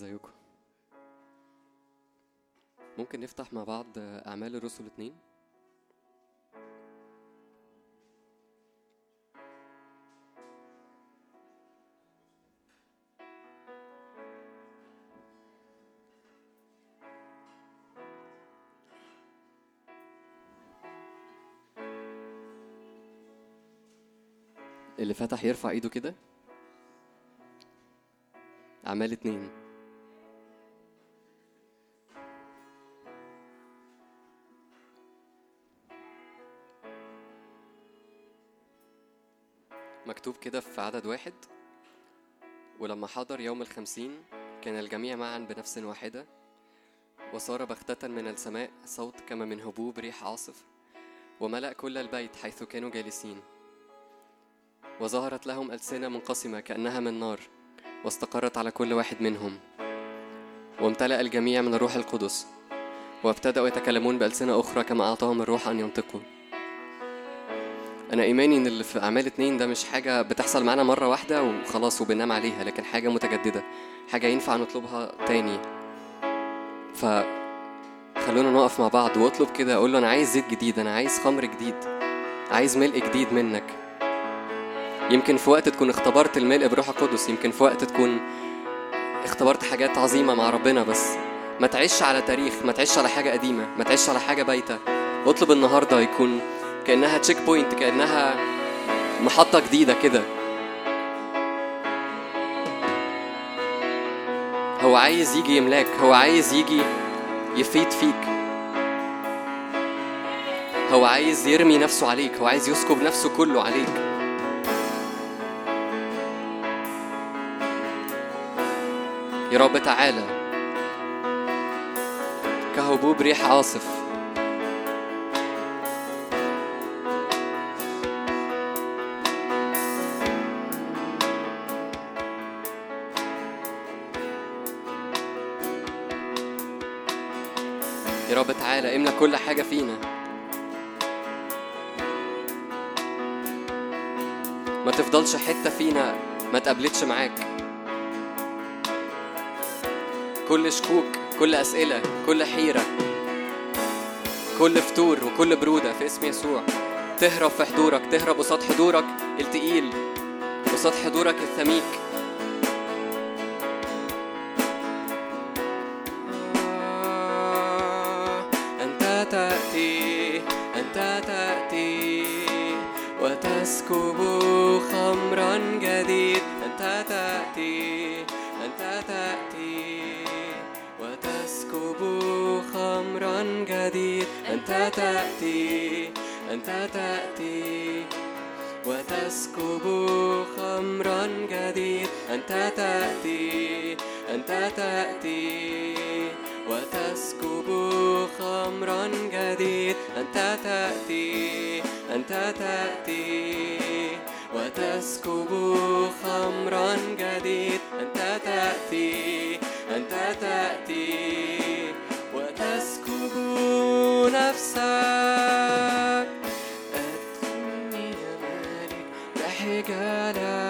ازيكم؟ ممكن نفتح مع بعض أعمال الرسل اتنين؟ اللي فتح يرفع ايده كده؟ أعمال اتنين. مكتوب كده في عدد واحد. ولما حضر يوم الخمسين كان الجميع معا بنفس واحدة. وصار بغتة من السماء صوت كما من هبوب ريح عاصف. وملأ كل البيت حيث كانوا جالسين. وظهرت لهم ألسنة منقسمة كأنها من نار واستقرت على كل واحد منهم. وامتلأ الجميع من الروح القدس. وابتدأوا يتكلمون بألسنة أخرى كما أعطاهم الروح أن ينطقوا. أنا إيماني إن اللي في أعمال اتنين ده مش حاجة بتحصل معانا مرة واحدة وخلاص وبننام عليها لكن حاجة متجددة حاجة ينفع نطلبها تاني. ف خلونا نقف مع بعض واطلب كده أقول له أنا عايز زيت جديد أنا عايز خمر جديد عايز ملء جديد منك. يمكن في وقت تكون اختبرت الملء بروح القدس يمكن في وقت تكون اختبرت حاجات عظيمة مع ربنا بس. ما تعيش على تاريخ ما تعيش على حاجة قديمة ما تعيش على حاجة بايتة. اطلب النهاردة يكون كأنها checkpoint كأنها محطة جديدة كده. هو عايز يجي يملاك هو عايز يجي يفيد فيك. هو عايز يرمي نفسه عليك هو عايز يسكب نفسه كله عليك. يا رب تعالى. كهبوب ريح عاصف. تعالى املى كل حاجة فينا. ما تفضلش حتة فينا ما تقابلتش معاك. كل شكوك كل أسئلة كل حيرة كل فتور وكل برودة في اسم يسوع. تهرب في حضورك تهرب قصاد حضورك التقيل قصاد حضورك الثميك وتسكب خمرا جديد أنت تأتي أنت تأتي وتسكب خمرا جديد أنت تأتي أنت تأتي وتسكب خمرا جديد أنت تأتي أنت تأتي وتسكب خمرا جديد. أنت تأتي أنت تأتي وتسكب خمرا جديد. أنت تأتي أنت تأتي وتسكب نفسك. أدخلني يا مالك لحجالك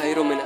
Jairo Menéndez.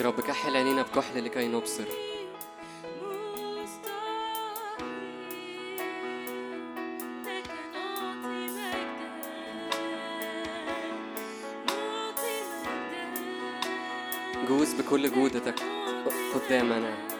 يا رب كحل عينينا بكحل لكي نبصر. جوز بكل جودتك قدامنا.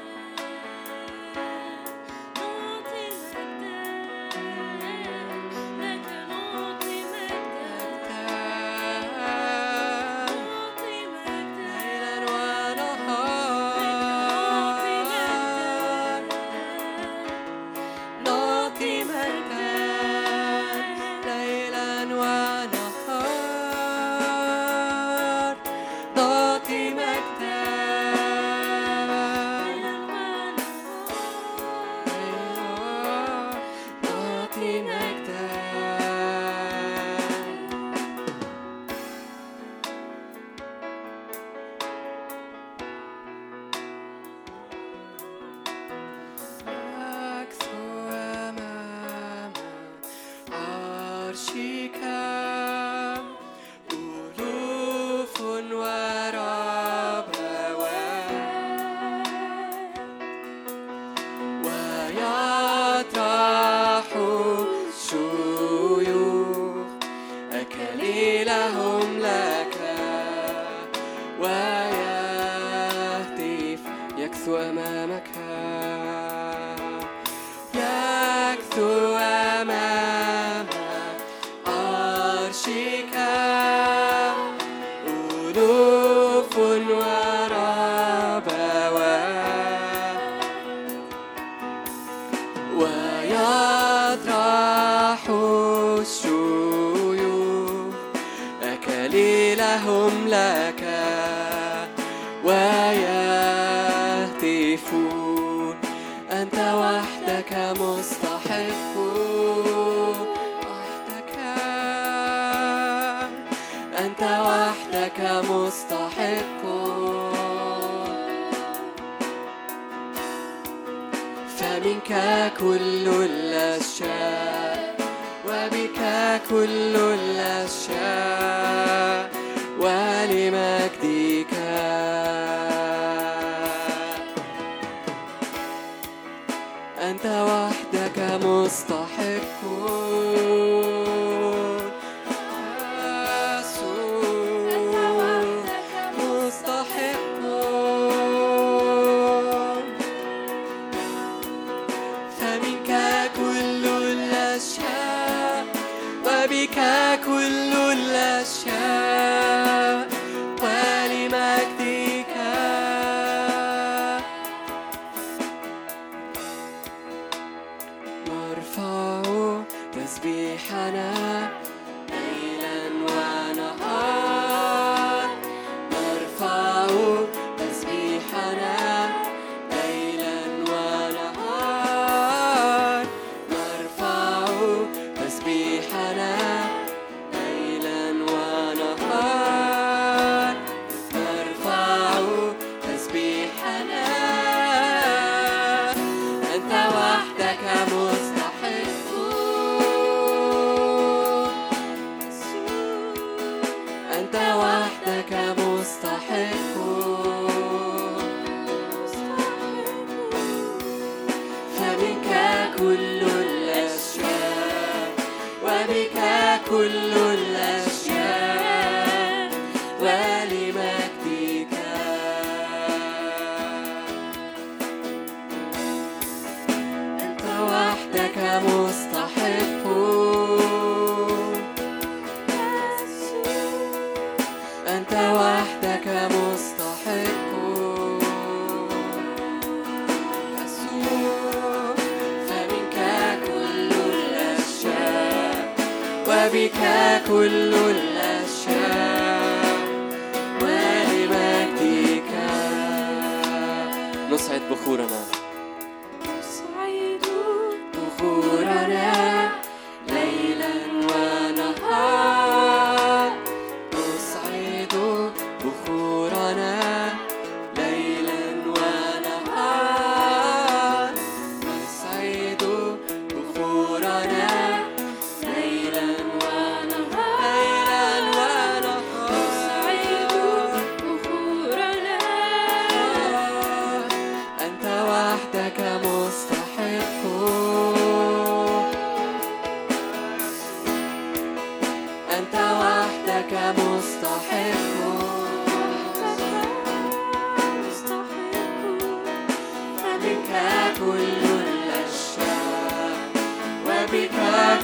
لك مستحق.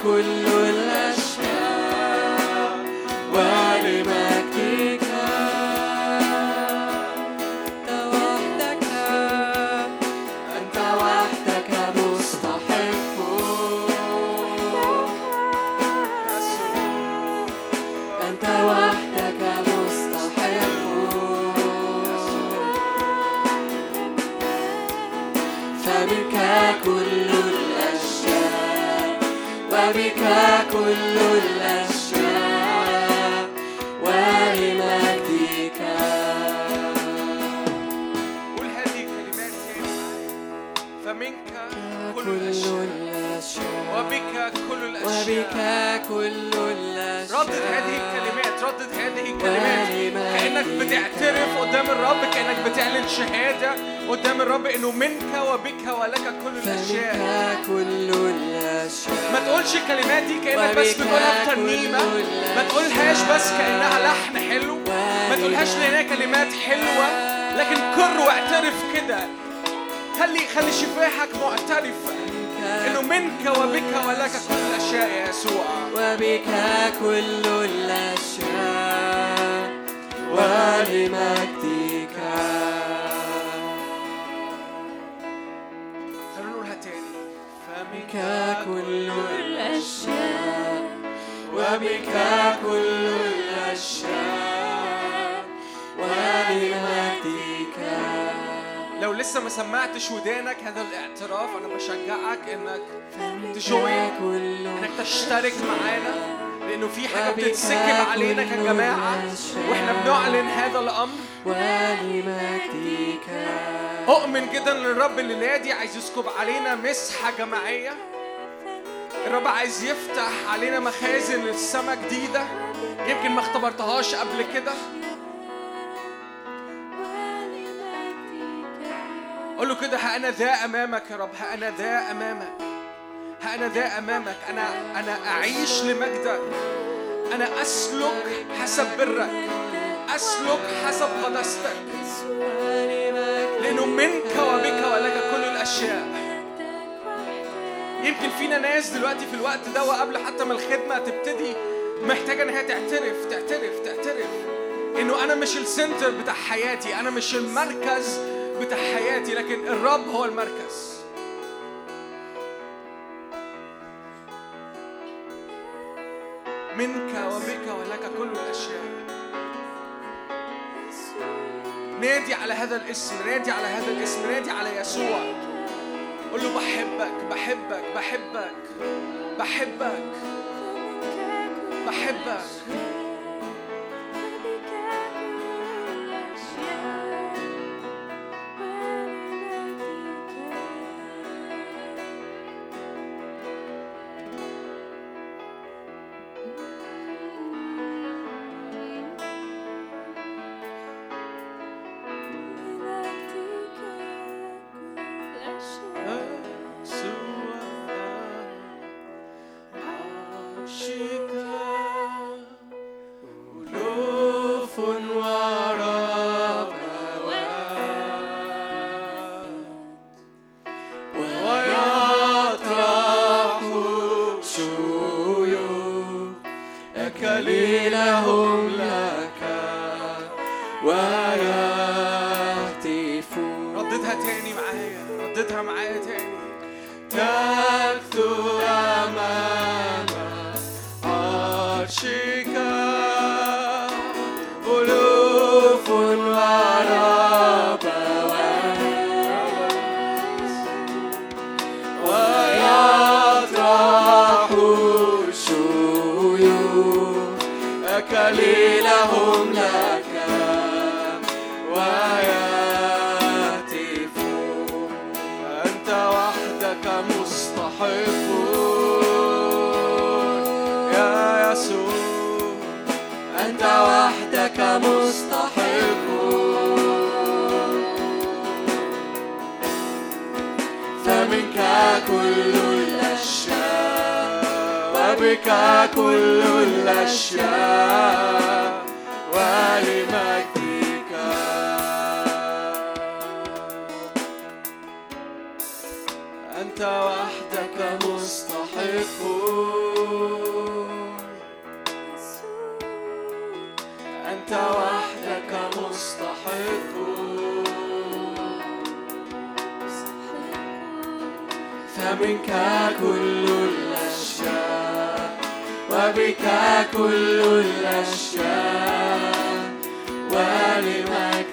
كل الأشياء. ردد هذه الكلمات ردد هذه الكلمات. كأنك بتعترف قدام الرب كأنك بتعلن شهادة قدام الرب إنه منك وبك ولك كل الأشياء. كل الأشياء. ما تقولش الكلمات دي كأنك بس بتقولها بترنيمة ما تقولهاش بس كأنها لحن حلو. ما تقولهاش لأنها كلمات حلوة. لكن كر واعترف كده. خلي خلي شفاهك معترفه الاشياء يا يسوع. وبك كل الأشياء ولمجدك. خلونا نقولها تاني بك فمنك كل الأشياء وبك كل الأشياء لسه ما سمعتش ودانك هذا الاعتراف. أنا بشجعك إنك تجوين إنك تشترك معانا لأنه في حاجة بتتسكب علينا كجماعة وإحنا بنعلن هذا الأمر. أؤمن جدا ان الرب الليلة دي عايز يسكب علينا مسحة جماعية. الرب عايز يفتح علينا مخازن للسما جديدة. يمكن ما اختبرتهاش قبل كده. قول له كده أنا ذا أمامك يا رب أنا ذا أمامك ها أنا ذا أمامك أنا أنا أعيش لمجدك أنا أسلك حسب برك أسلك حسب قداستك لأنه منك وبك ولك كل الأشياء. يمكن فينا ناس دلوقتي في الوقت ده وقبل حتى ما الخدمة تبتدي محتاجة إن هي تعترف تعترف تعترف إنه أنا مش السنتر بتاع حياتي أنا مش المركز بتاع حياتي لكن الرب هو المركز. منك وبك ولك كل الأشياء. نادي على هذا الاسم نادي على هذا الاسم نادي على يسوع. قول له بحبك بحبك بحبك بحبك بحبك. يسوع أنت وحدك مستحق. أنت وحدك مستحق. فمنك كل الأشياء وبك كل الأشياء ولمجدك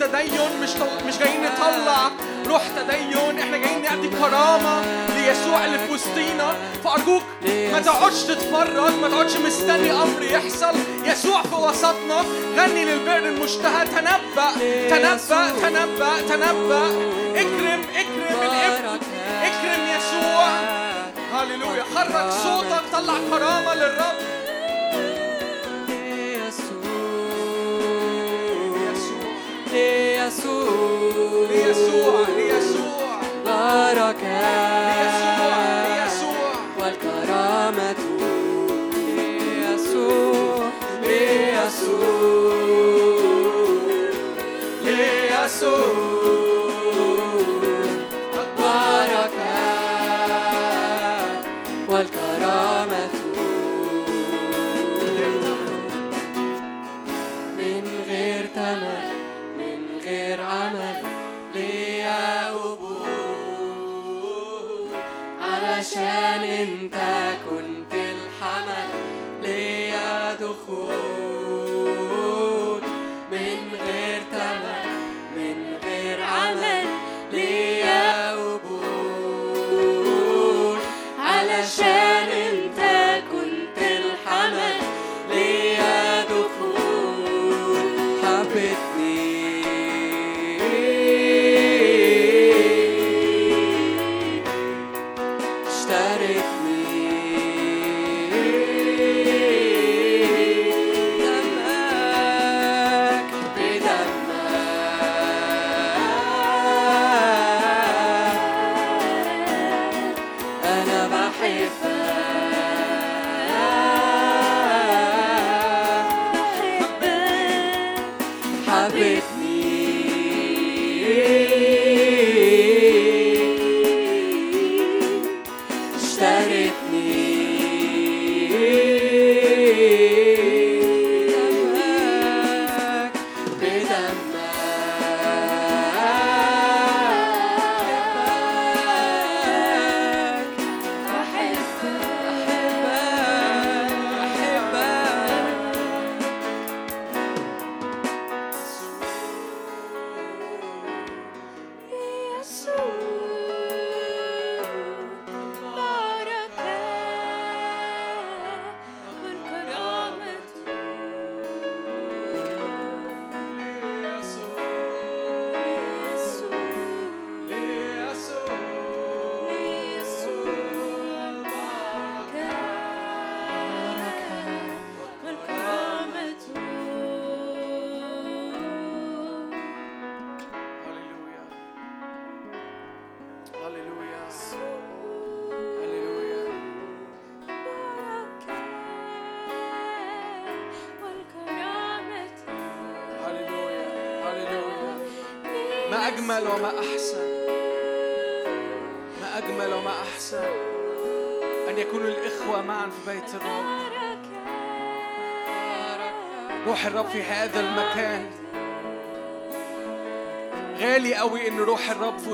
تدين مش مش جايين نطلع. روح تدين إحنا جايين نعطي كرامة ليسوع اللي في وسطينا. فأرجوك ما تقعدش تتفرج ما تقعدش مستني أمر يحصل. يسوع في وسطنا غني للبئر المشتهى. تنبأ تنبأ تنبأ تنبأ. اكرم اكرم الابن اكرم يسوع. هللويا. حرك صوتك طلع كرامة للرب. sou.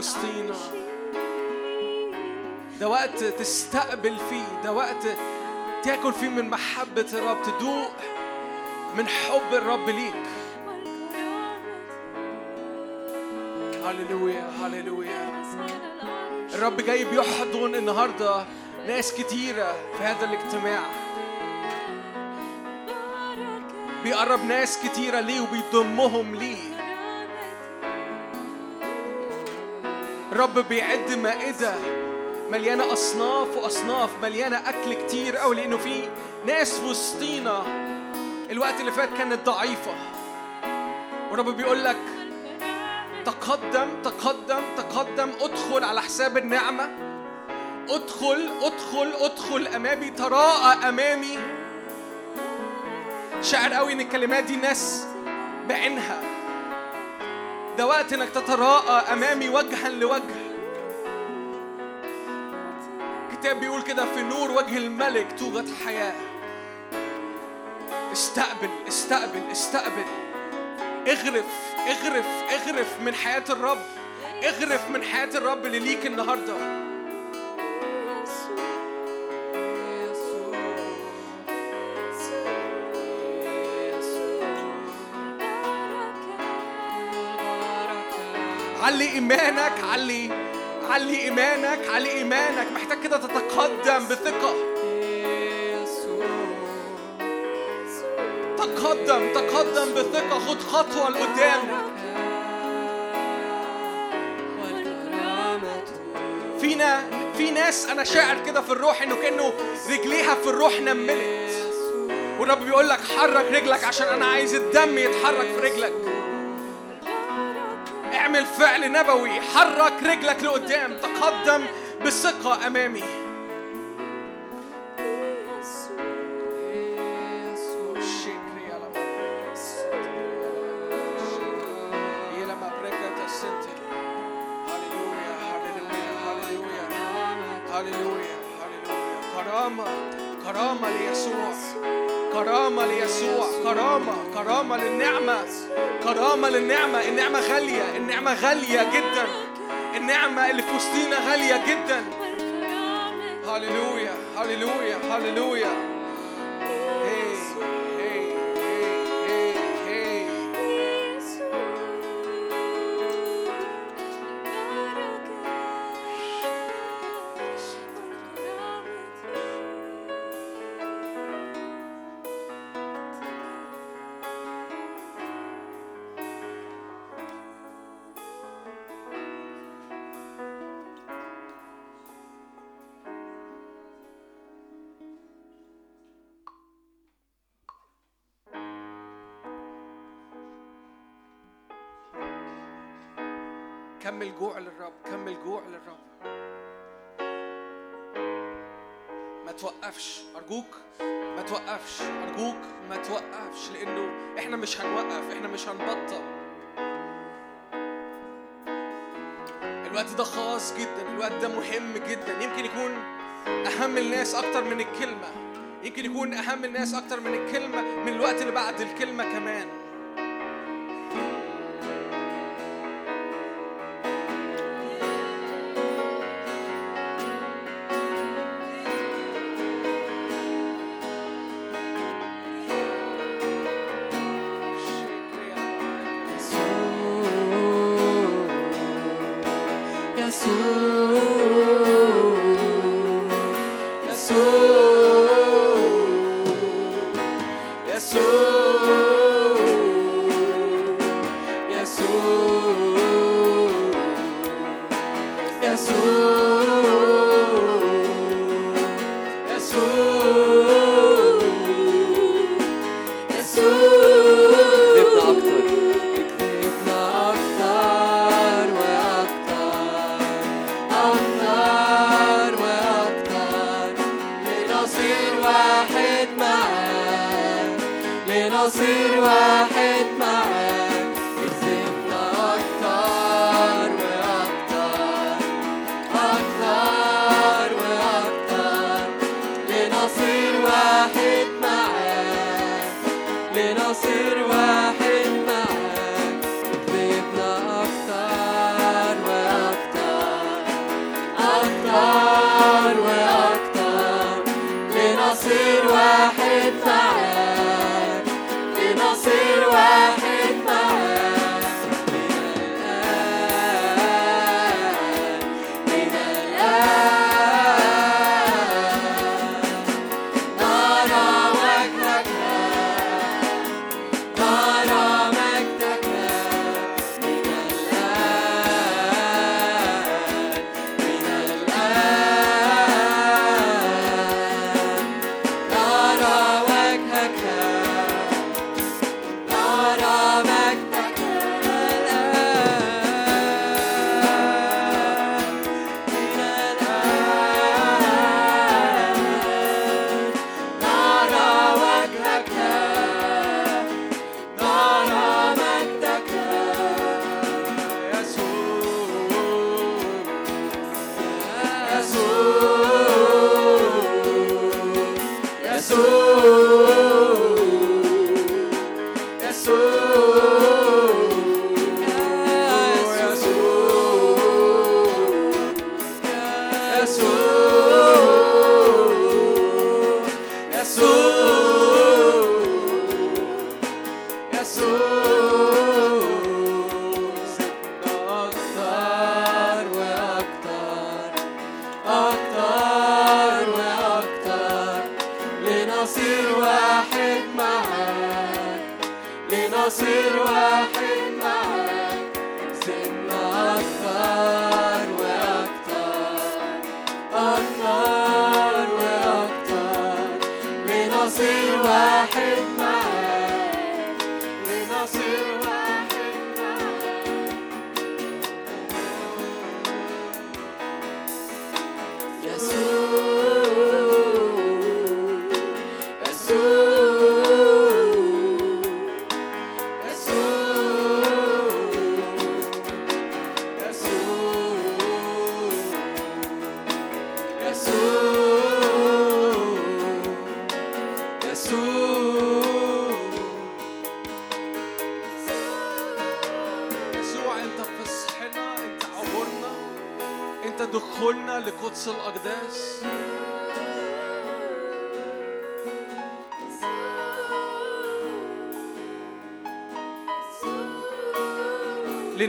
وسطينا ده وقت تستقبل فيه ده وقت تاكل فيه من محبة الرب تدوق من حب الرب ليك. هللويا هللويا. الرب جاي بيحضن النهارده ناس كتيرة في هذا الاجتماع. بيقرب ناس كتيرة ليه وبيضمهم ليه. الرب بيعد مائدة مليانة أصناف وأصناف مليانة أكل كتير أوي لأنه في ناس وسطينا الوقت اللي فات كانت ضعيفة. والرب بيقول لك تقدم تقدم تقدم ادخل على حساب النعمة. ادخل ادخل ادخل أمامي تراءى أمامي. شاعر قوي إن الكلمات دي ناس بعينها. ده وقت انك تتراءى امامي وجها لوجه. الكتاب بيقول كده في نور وجه الملك توجد حياة. استقبل استقبل استقبل. اغرف اغرف اغرف من حياة الرب. اغرف من حياة الرب اللي ليك النهارده. علي إيمانك علي علي إيمانك علي إيمانك. محتاج كده تتقدم بثقة. تقدم تقدم بثقة. خد خطوة لقدام. فينا في ناس أنا شاعر كده في الروح إنه كأنه رجليها في الروح نملت. والرب بيقول لك حرك رجلك عشان أنا عايز الدم يتحرك في رجلك. اعمل فعل نبوي حرك رجلك لقدام تقدم بثقة أمامي. غالية النعمة غالية جدا. النعمة اللي في وسطينا غالية جدا. هللويا هللويا هللويا الوقت ده خاص جدا الوقت ده مهم جدا. يمكن يكون أهم الناس أكتر من الكلمة. يمكن يكون أهم الناس أكتر من الكلمة من الوقت اللي بعد الكلمة كمان.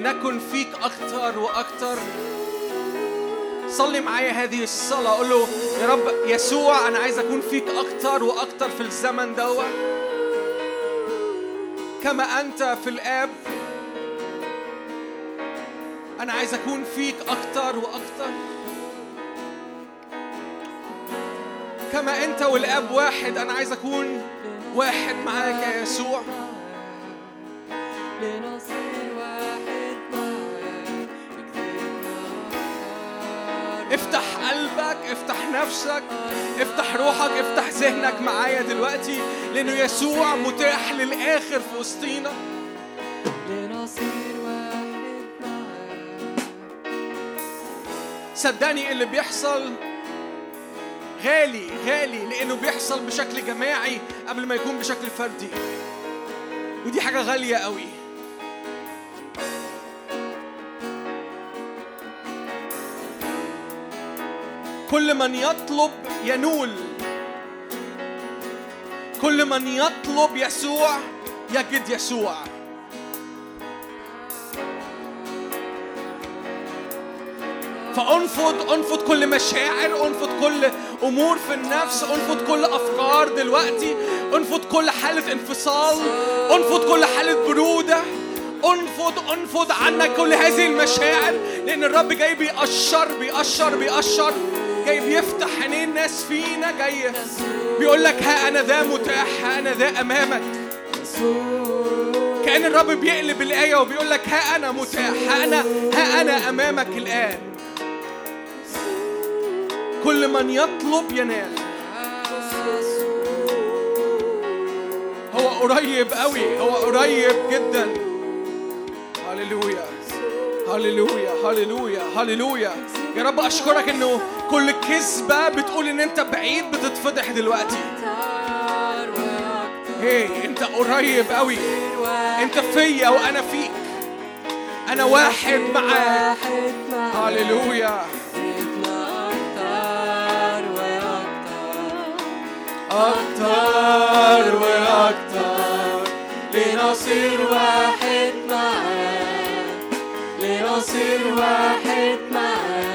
لنكن فيك أكتر وأكتر. صلي معايا هذه الصلاة. قول له يا رب يسوع أنا عايز أكون فيك أكتر وأكتر في الزمن دوت. كما أنت في الآب أنا عايز أكون فيك أكتر وأكتر. كما أنت والآب واحد أنا عايز أكون واحد معاك يا يسوع. نفسك. افتح روحك افتح ذهنك معايا دلوقتي لأنه يسوع متاح للآخر في وسطينا. صدقني اللي بيحصل غالي غالي لأنه بيحصل بشكل جماعي قبل ما يكون بشكل فردي. ودي حاجة غالية قوي. كل من يطلب ينول. كل من يطلب يسوع يجد يسوع. فأنفض أنفض كل مشاعر أنفض كل أمور في النفس أنفض كل أفكار دلوقتي أنفض كل حالة انفصال أنفض كل حالة برودة. أنفض أنفض عنك كل هذه المشاعر لأن الرب جاي بيقشر بيقشر بيقشر. جاي بيفتح عينين الناس فينا جاي بيقول لك ها أنا ذا متاح ها أنا ذا أمامك. كأن الرب بيقلب الآية وبيقول لك ها أنا متاح ها أنا ها أنا أمامك الآن. كل من يطلب ينال هو قريب قوي هو قريب جدا. هللويا هللويا هللويا هللويا. يا رب أشكرك إنه كل كذبة بتقول إن أنت بعيد بتتفضح دلوقتي. هي أنت قريب قوي أنت فيا وأنا فيك. أنا واحد معاك هللويا أكتر وأكتر. لنصير واحد معاك. لنصير واحد معاك.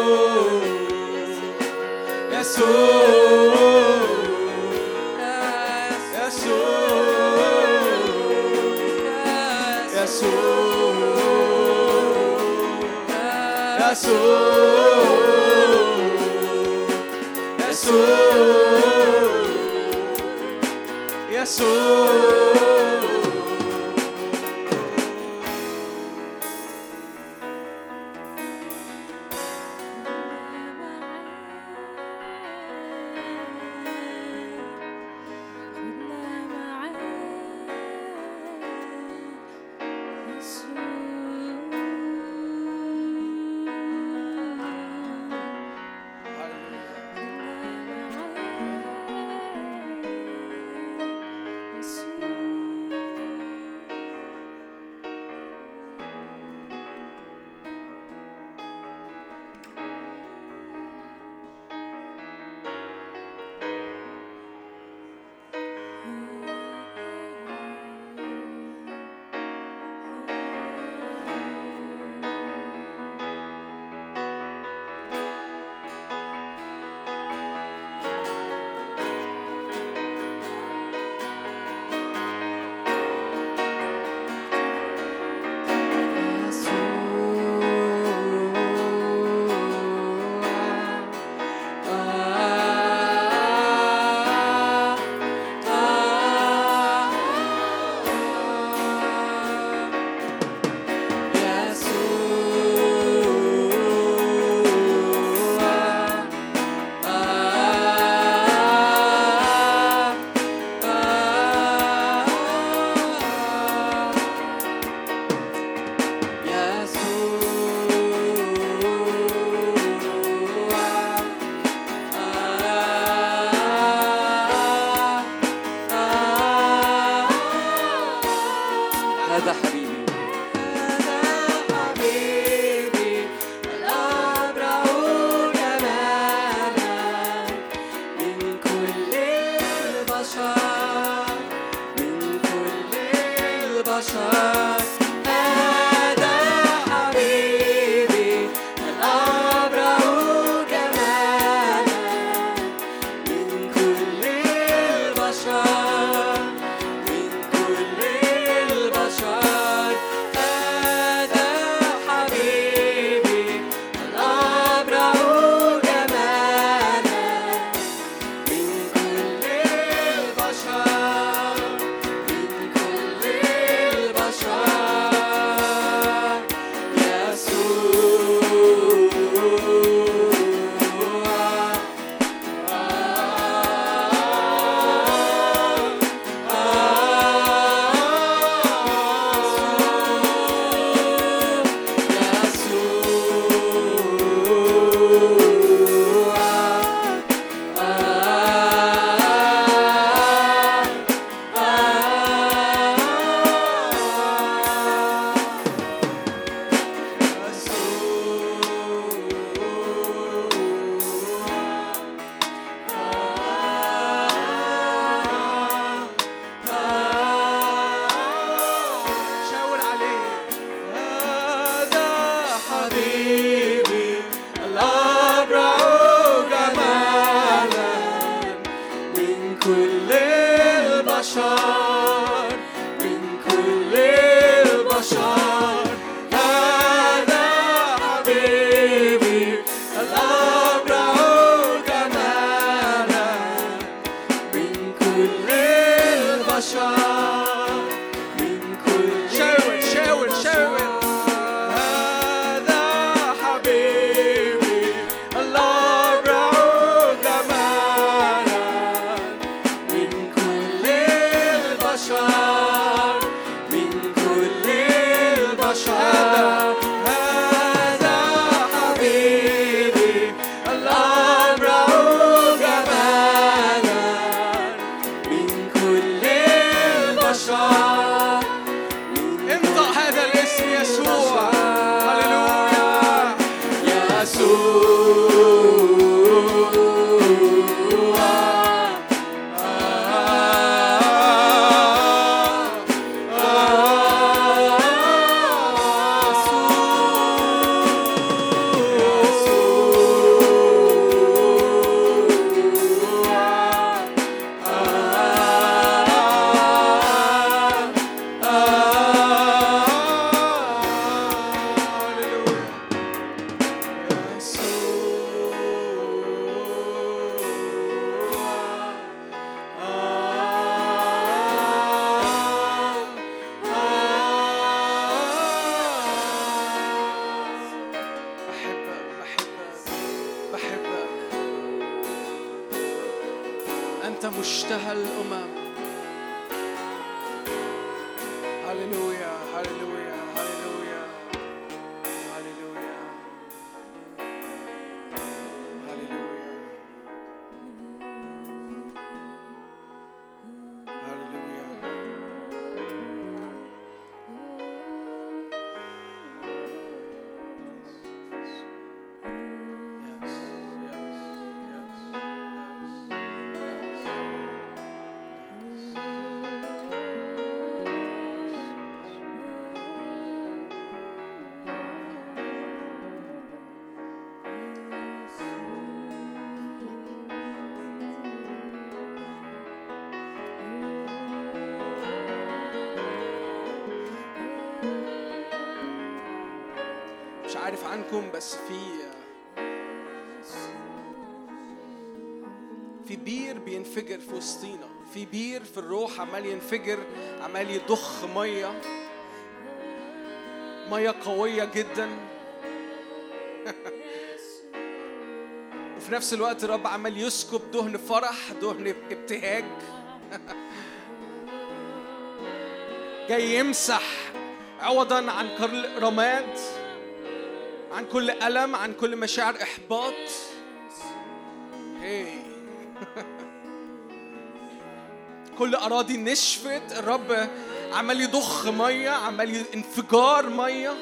sou. بس في في بير بينفجر في وسطينا. في بير في الروح عمال ينفجر عمال يضخ مية. مية قوية جدا. وفي نفس الوقت الرب عمال يسكب دهن فرح دهن ابتهاج. جاي يمسح عوضا عن رماد عن كل ألم عن كل مشاعر إحباط. كل أراضي نشفت الرب عمال يضخ مية عمال انفجار مية.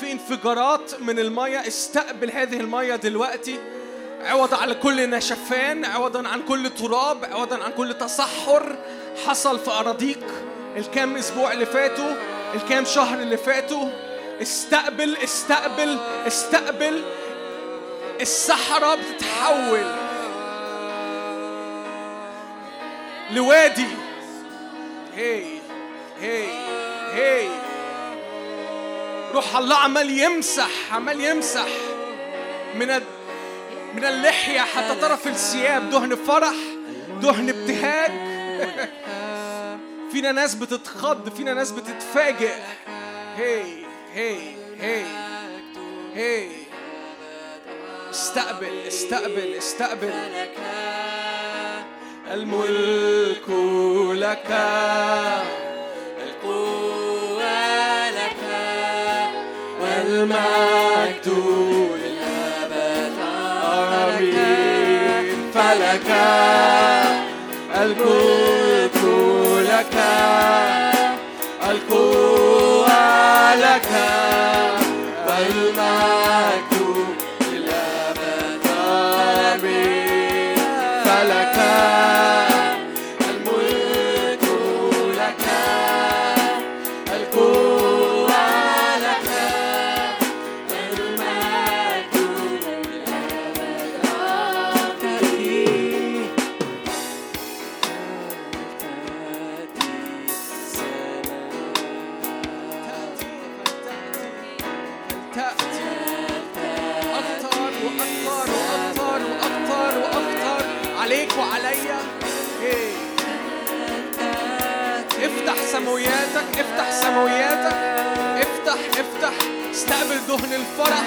في انفجارات من المية استقبل هذه المية دلوقتي. عوض على كل نشفان عوضا عن كل تراب عوضا عن كل تصحر حصل في أراضيك. الكام أسبوع اللي فاتوا الكام شهر اللي فاتوا استقبل استقبل استقبل. الصحراء بتتحول. لوادي. هي هي هي. روح الله عمال يمسح عمال يمسح. من من اللحية حتى طرف الثياب. دهن فرح دهن ابتهاج. فينا ناس بتتخض فينا ناس بتتفاجئ. هي. هي هي هي استقبل استقبل استقبل. الملك لك. القوة لك. والمجد للأبد آمين. فلك. الملك لك. القوة لك. والمجد دهن الفرح.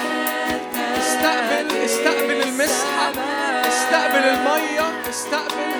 استقبل استقبل المسحة. استقبل المية. استقبل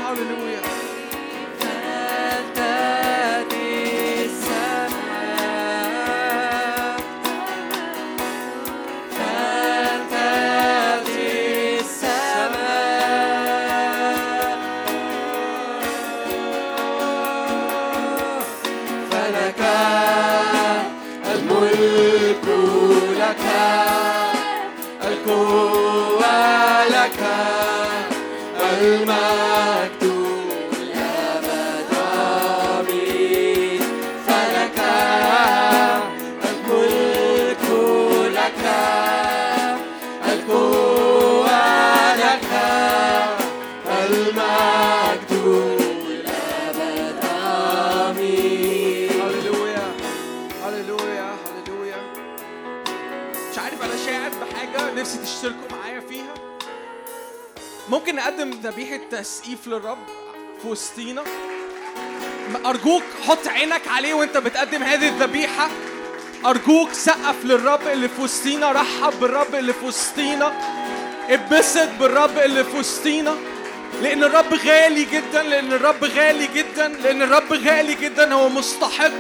ممكن نقدم ذبيحة تسقيف للرب في وسطينا أرجوك حط عينك عليه وأنت بتقدم هذه الذبيحة. أرجوك سقف للرب اللي في وسطينا رحب بالرب اللي في وسطينا اتبسط بالرب اللي في وسطينا لأن الرب غالي جدا لأن الرب غالي جدا لأن الرب غالي جدا. هو مستحق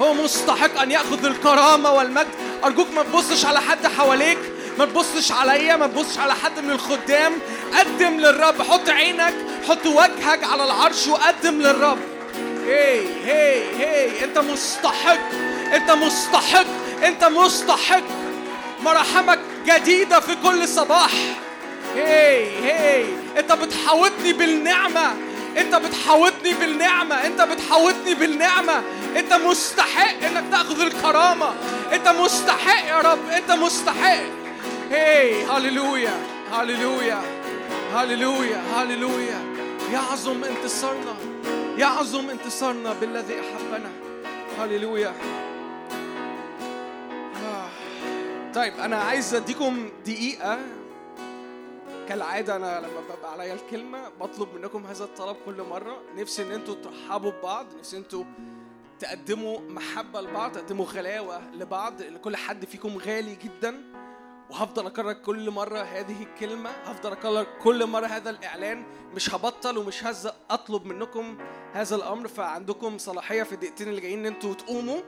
هو مستحق أن يأخذ الكرامة والمجد. أرجوك ما تبصش على حد حواليك. ما تبصش عليا ما تبصش على حد من الخدام. قدم للرب حط عينك حط وجهك على العرش وقدم للرب. هي هي هي انت مستحق انت مستحق انت مستحق. مراحمك جديدة في كل صباح. هي هي انت بتحاوطني بالنعمة. انت بتحاوطني بالنعمة. انت بتحاوطني بالنعمة. انت مستحق انك تاخذ الكرامة. انت مستحق يا رب انت مستحق. هي هللويا هللويا هللويا هللويا يعظم انتصارنا يعظم انتصارنا بالذي أحبنا. هللويا آه. طيب أنا عايز أديكم دقيقة. كالعادة أنا لما ببقى عليا الكلمة بطلب منكم هذا الطلب كل مرة. نفسي إن أنتوا ترحبوا ببعض نفسي أنتوا تقدموا محبة لبعض تقدموا غلاوة لبعض لأن كل حد فيكم غالي جدا. وهفضل أكرر كل مرة هذه الكلمة هفضل أكرر كل مرة هذا الإعلان مش هبطل ومش هز أطلب منكم هذا الأمر فعندكم صلاحية في الدقيقتين اللي جايين إن أنتوا تقوموا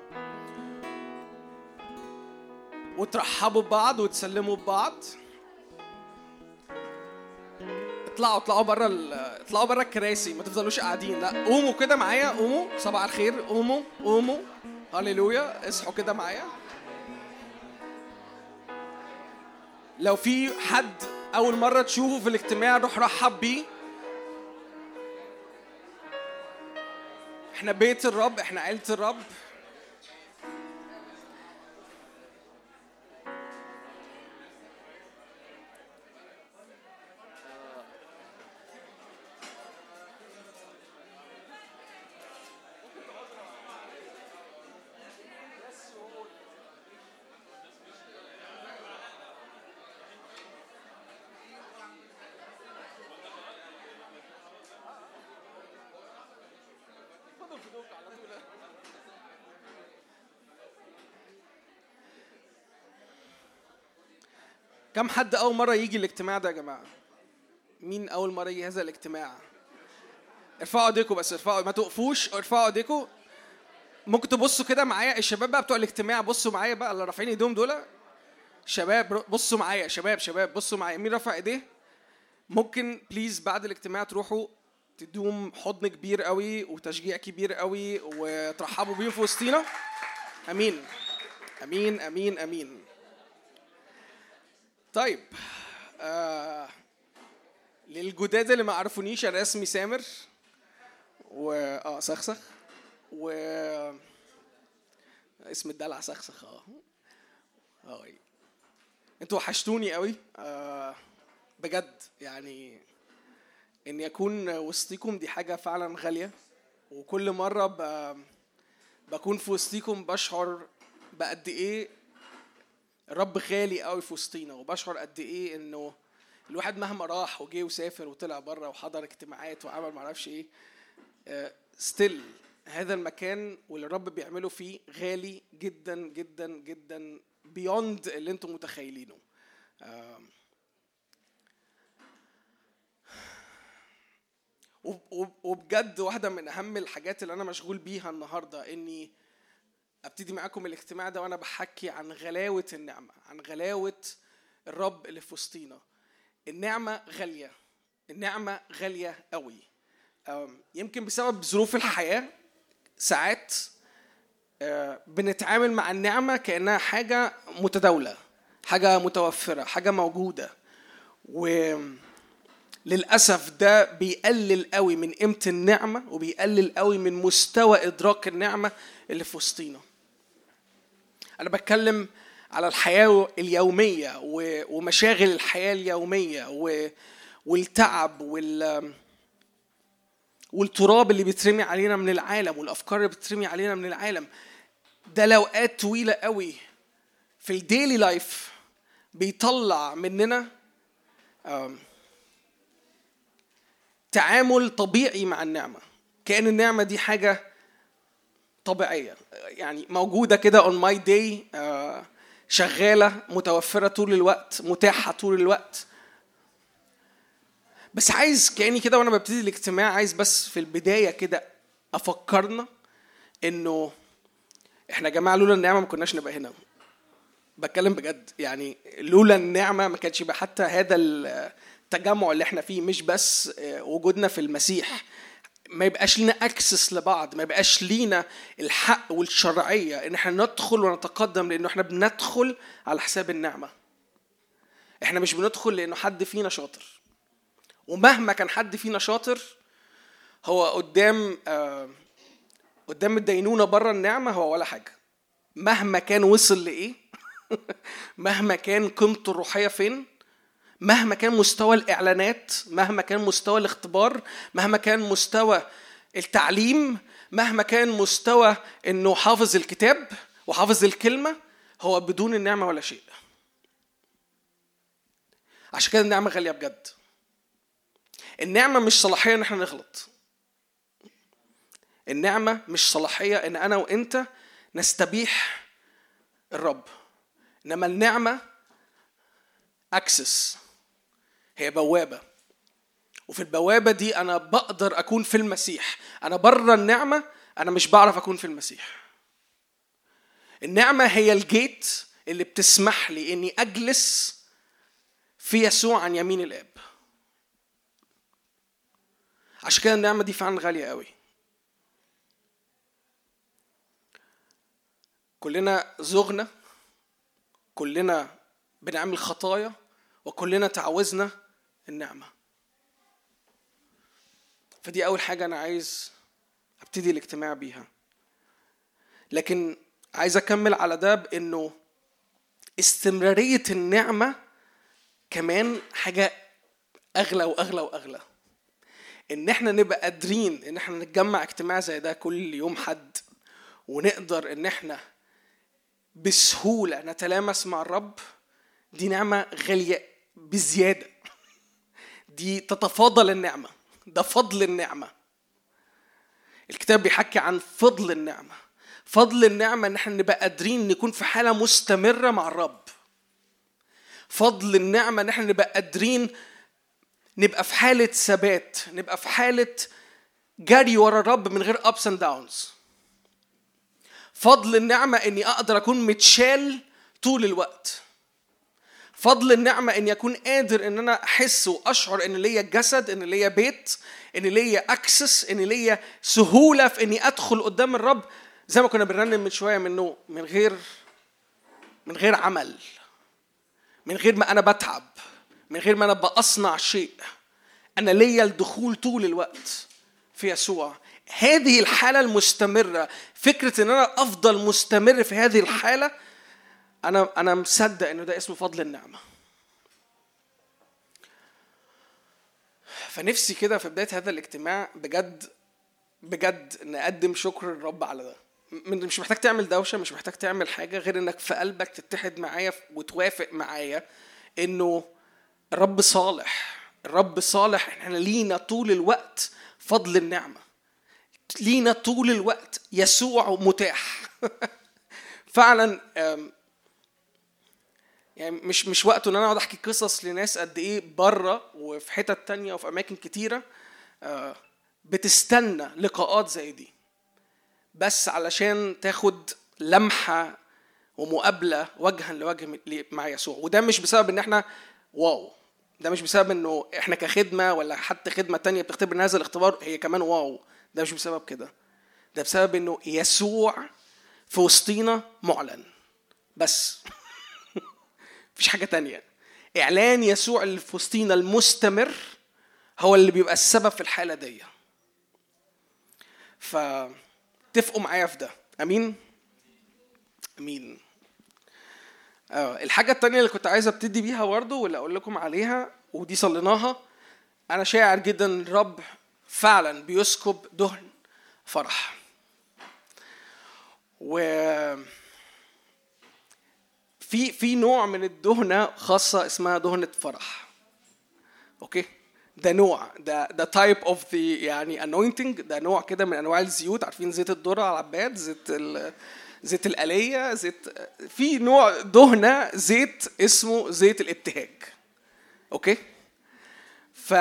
وترحبوا ببعض وتسلموا ببعض اطلعوا اطلعوا بره. اطلعوا بره الكراسي ما تفضلوش قاعدين لا قوموا كده معايا قوموا صباح الخير قوموا قوموا هللويا اصحوا كده معايا لو في حد أول مرة تشوفه في الاجتماع روح رحب بيه. إحنا بيت الرب إحنا عيلة الرب. كم حد أول مرة يجي الاجتماع ده يا جماعة؟ مين أول مرة يجي هذا الاجتماع؟ ارفعوا ايديكم بس ارفعوا ما توقفوش ارفعوا ايديكم ممكن تبصوا كده معايا الشباب بقى بتوع الاجتماع بصوا معايا بقى اللي رافعين ايديهم دول. شباب بصوا معايا شباب شباب بصوا معايا. مين رفع ايديه؟ ممكن بليز بعد الاجتماع تروحوا تدوم حضن كبير قوي وتشجيع كبير قوي وترحبوا بيهم في وسطينا. آمين. آمين آمين آمين. طيب آه للجداد اللي ما عرفونيش أنا اسمي سامر و آه سخسخ و اسم الدلع سخسخ آه. آه أنتوا وحشتوني قوي آه بجد يعني اني اكون وسطيكم دي حاجة فعلا غالية وكل مرة ب... بكون في وسطيكم بشعر بقد إيه الرب غالي قوي في وسطينا وبشعر قد إيه إنه الواحد مهما راح وجه وسافر وطلع بره وحضر اجتماعات وعمل معرفش إيه ستيل هذا المكان واللي الرب بيعمله فيه غالي جدا جدا جدا بيوند اللي أنتم متخيلينه. وبجد واحدة من أهم الحاجات اللي أنا مشغول بيها النهاردة إني أبتدي معاكم الاجتماع ده وأنا بحكي عن غلاوة النعمة عن غلاوة الرب اللي في وسطينا. النعمة غالية النعمة غالية قوي. يمكن بسبب ظروف الحياة ساعات آه، بنتعامل مع النعمة كأنها حاجة متداولة حاجة متوفرة حاجة موجودة. وللاسف ده بيقلل قوي من قيمة النعمة وبيقلل قوي من مستوى إدراك النعمة اللي في وسطينا. أنا بتكلم على الحياة اليومية ومشاغل الحياة اليومية والتعب وال والتراب اللي بيترمي علينا من العالم والأفكار اللي بترمي علينا من العالم. ده لوقات طويلة قوي في الديلي لايف بيطلع مننا تعامل طبيعي مع النعمة. كأن النعمة دي حاجة طبيعية. يعني موجودة كده on my day شغالة متوفرة طول الوقت متاحة طول الوقت. بس عايز كأني كده وأنا ببتدي الاجتماع عايز بس في البداية كده أفكرنا إنه إحنا يا جماعة لولا النعمة ما كناش نبقى هنا. بتكلم بجد. يعني لولا النعمة ما كانش يبقى حتى هذا التجمع اللي إحنا فيه مش بس آه، وجودنا في المسيح. ما يبقاش لينا اكسس لبعض ما يبقاش لينا الحق والشرعية إن إحنا ندخل ونتقدم لأنه إحنا بندخل على حساب النعمة. إحنا مش بندخل لأنه حد فينا شاطر. ومهما كان حد فينا شاطر هو قدام آه قدام الدينونة بره النعمة هو ولا حاجة. مهما كان وصل لإيه؟ مهما كان قيمته الروحية فين؟ مهما كان مستوى الإعلانات مهما كان مستوى الاختبار مهما كان مستوى التعليم مهما كان مستوى إنه حافظ الكتاب وحافظ الكلمة هو بدون النعمة ولا شيء. عشان كده النعمة غالية بجد. النعمة مش صلاحية إن إحنا نغلط. النعمة مش صلاحية إن أنا وأنت نستبيح الرب. إنما النعمة access هي بوابة. وفي البوابة دي أنا بقدر أكون في المسيح. أنا بره النعمة أنا مش بعرف أكون في المسيح. النعمة هي ال gate اللي بتسمح لي إني أجلس في يسوع عن يمين الآب. عشان كده النعمة دي فعلا غالية قوي. كلنا زغنا كلنا بنعمل خطايا وكلنا تعوزنا النعمة. فدي أول حاجة أنا عايز أبتدي الاجتماع بيها. لكن عايز أكمل على ده بإنه استمرارية النعمة كمان حاجة أغلى وأغلى وأغلى. إن إحنا نبقى قادرين إن إحنا نتجمع اجتماع زي ده كل يوم حد ونقدر إن إحنا بسهولة نتلامس مع الرب دي نعمة غالية بزيادة. دي تتفاضل النعمة. ده فضل النعمة. الكتاب بيحكي عن فضل النعمة. فضل النعمة إن إحنا نبقى قادرين نكون في حالة مستمرة مع الرب. فضل النعمة إن إحنا نبقى قادرين نبقى في حالة ثبات نبقى في حالة جري ورا الرب من غير ups and downs. فضل النعمة إني أقدر أكون متشال طول الوقت. فضل النعمة اني اكون قادر إن أنا أحس وأشعر إن ليا جسد إن ليا بيت إن ليا اكسس إن ليا سهولة في إني أدخل قدام الرب. زي ما كنا بنرنم من شوية منه من غير من غير عمل من غير ما أنا بتعب من غير ما أنا بصنع شيء. أنا ليا الدخول طول الوقت في يسوع. هذه الحالة المستمرة فكرة إن أنا أفضل مستمر في هذه الحالة أنا أنا مصدق إنه ده اسمه فضل النعمة. فنفسي كده في بداية هذا الاجتماع بجد بجد نقدم شكر للرب على ده. مش محتاج تعمل دوشة مش محتاج تعمل حاجة غير إنك في قلبك تتحد معايا وتوافق معايا إنه الرب صالح. الرب صالح إحنا لينا طول الوقت فضل النعمة. لينا طول الوقت يسوع متاح. فعلا يعني مش مش وقته إن أنا أقعد أحكي قصص لناس قد إيه بره وفي حتت تانية وفي أماكن كتيرة آه، بتستنى لقاءات زي دي. بس علشان تاخد لمحة ومقابلة وجها لوجه مع يسوع. وده مش بسبب إن إحنا واو. ده مش بسبب إنه إحنا كخدمة ولا حتى خدمة تانية بتختبر هذا الاختبار هي كمان واو. ده مش بسبب كده. ده بسبب إنه يسوع في وسطينا معلن. بس. مفيش حاجة تانية. إعلان يسوع اللي في وسطينا المستمر هو اللي بيبقى السبب في الحالة دي. فتفقوا معايا في ده. آمين؟ آمين. آه الحاجة التانية اللي كنت عايز أبتدي بيها برضه واللي أقول لكم عليها ودي صليناها أنا شاعر جدا الرب فعلا بيسكب دهن فرح. و في في نوع من الدهنة خاصة اسمها دهنة فرح. okay ده نوع. ده ده type of the يعني anointing ده نوع كده من أنواع الزيوت. عارفين زيت الذرة على العباد؟ زيت ال زيت الآلية زيت في نوع دهنة زيت اسمه زيت الابتهاج. okay ف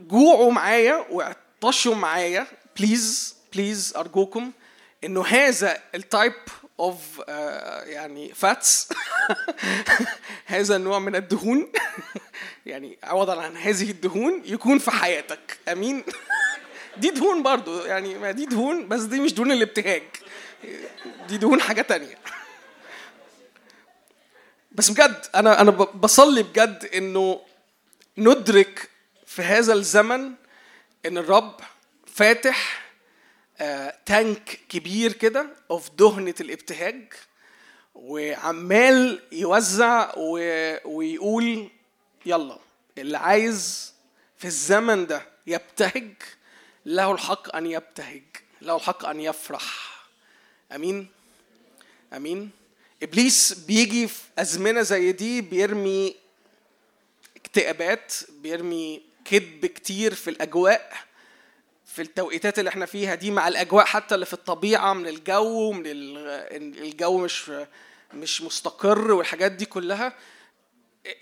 جوعوا معايا واعطشوا معايا. please please أرجوكم إنه هذا ال type of يعني fats هذا النوع من الدهون. يعني عوضا عن هذه الدهون يكون في حياتك. أمين؟ دي دهون برضو. يعني ما دي دهون بس دي مش دهون الابتهاج. دي دهون حاجة تانية. بس بجد أنا أنا بصلي بجد إنه ندرك في هذا الزمن إن الرب فاتح تانك كبير كده اوف دهنة الابتهاج وعمال يوزع. ويقول يلا اللي عايز في الزمن ده يبتهج له الحق أن يبتهج له الحق أن يفرح. أمين؟ أمين؟ إبليس بيجي في أزمنة زي دي بيرمي اكتئابات بيرمي كذب كتير في الأجواء. في التوقيتات اللي إحنا فيها دي مع الأجواء حتى اللي في الطبيعة من الجو من ال- الجو مش مش مستقر والحاجات دي كلها.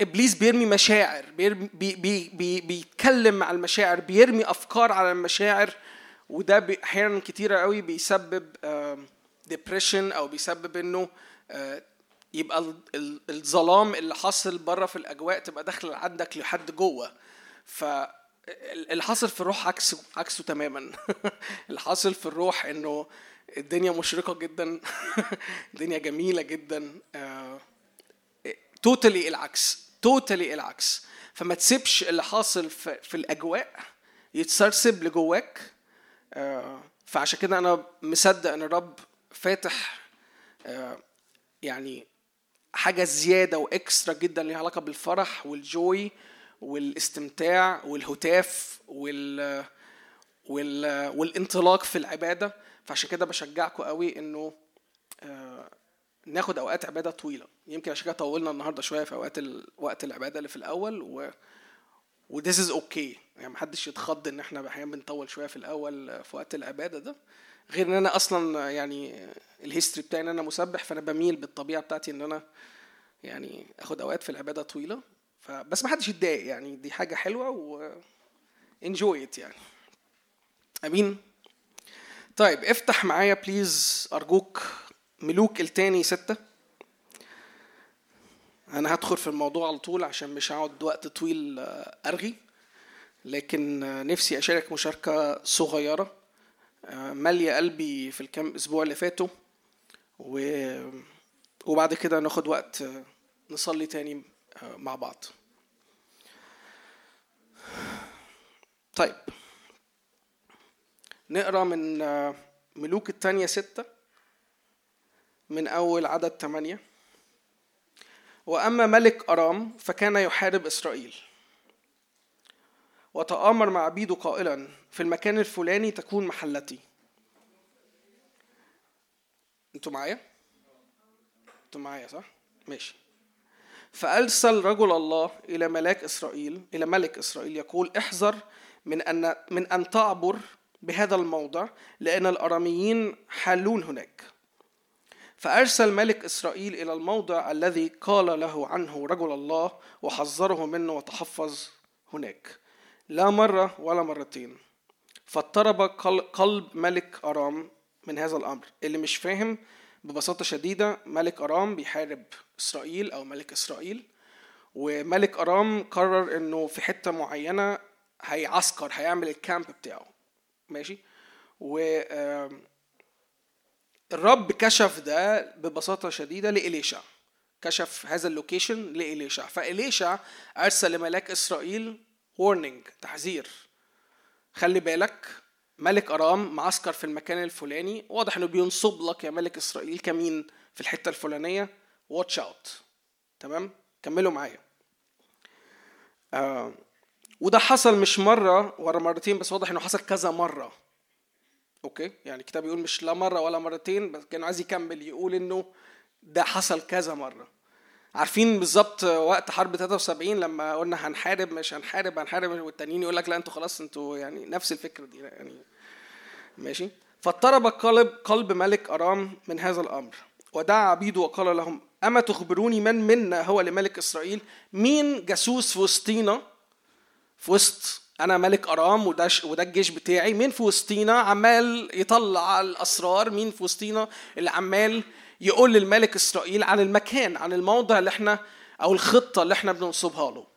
إبليس بيرمي مشاعر بيرمي بي بي بي بيتكلم مع المشاعر بيرمي أفكار على المشاعر وده أحيانا كتيرة قوي بيسبب depression أو بيسبب إنه آه، يبقى ال- ال- الظلام اللي حاصل بره في الأجواء تبقى داخل عندك لحد جوه. ف اللي حاصل في الروح عكسه عكسه تماما. اللي حاصل في الروح إنه الدنيا مشرقة جدا الدنيا جميلة جدا آه، totally العكس totally العكس. فما تسيبش اللي حاصل في, في الأجواء يتسرسب لجواك. آه، فعشان كده أنا مصدق إن الرب فاتح آه، يعني حاجة زيادة واكسترا جدا ليها علاقة بالفرح والجوي والاستمتاع والهتاف وال وال والانطلاق في العبادة. فعشان كده بشجعكم قوي إنه آه، ناخد أوقات عبادة طويلة. يمكن عشان كده طولنا النهارده شوية في أوقات ال... وقت العبادة اللي في الأول و و this is okay. يعني محدش يتخض إن إحنا أحيانا بنطول شوية في الأول في وقت العبادة ده. غير إن أنا أصلا يعني ال history بتاعي إن أنا مسبح فأنا بميل بالطبيعة بتاعتي إن أنا يعني آخد أوقات في العبادة طويلة. فبس ما حدش يتضايق يعني دي حاجة حلوة و enjoy it يعني. أمين؟ طيب افتح معايا please أرجوك ملوك التاني ستة. أنا هدخل في الموضوع على طول عشان مش هقعد وقت طويل آه، أرغي. لكن آه، نفسي أشارك مشاركة صغيرة آه، مالية قلبي في الكام أسبوع اللي فاتوا. و... وبعد كده ناخد وقت نصلي تاني. مع بعض. طيب. نقرأ من آه، ملوك التانية ستة من أول عدد ثمانية وأما ملك أرام فكان يحارب إسرائيل. وتآمر مع عبيده قائلا في المكان الفلاني تكون محلتي. أنتوا معايا؟ أنتوا معايا صح؟ ماشي. فأرسل رجل الله إلى ملاك إسرائيل إلى ملك إسرائيل يقول احذر من أن من أن تعبر بهذا الموضع لأن الأراميين حالون هناك. فأرسل ملك إسرائيل إلى الموضع الذي قال له عنه رجل الله وحذره منه وتحفظ هناك. لا مرة ولا مرتين فاضطرب قلب ملك أرام من هذا الأمر. اللي مش فاهم ببساطة شديدة ملك أرام بيحارب إسرائيل أو ملك إسرائيل وملك أرام قرر إنه في حتة معينة هيعسكر هيعمل ال camp بتاعه. ماشي؟ و الرب كشف ده ببساطة شديدة لإليشع. كشف هذا ال location لإليشع. فإليشع أرسل لملك إسرائيل warning تحذير. خلي بالك ملك أرام معسكر في المكان الفلاني. واضح إنه بينصب لك يا ملك إسرائيل كمين في الحتة الفلانية. watch out تمام؟ كملوا معايا. آه وده حصل مش مرة ورا مرتين بس واضح إنه حصل كذا مرة. أوكي؟ يعني الكتاب يقول مش لا مرة ولا مرتين بس كان عايز يكمل يقول إنه ده حصل كذا مرة. عارفين بالظبط وقت حرب 73 لما قلنا هنحارب مش هنحارب هنحارب والتانيين يقول لك لا أنتوا خلاص أنتوا يعني نفس الفكرة دي يعني ماشي. فاضطرب قلب قلب ملك أرام من هذا الأمر ودعا عبيده وقال لهم أما تخبروني من منا هو لملك إسرائيل؟ مين جاسوس في وسطينا؟ في وسط أنا ملك أرام وده وده الجيش بتاعي. مين في وسطينا؟ عمال يطلع الأسرار. مين في وسطينا؟ اللي عمال يقول للملك إسرائيل عن المكان عن الموضع اللي إحنا أو الخطة اللي إحنا بننصبها له.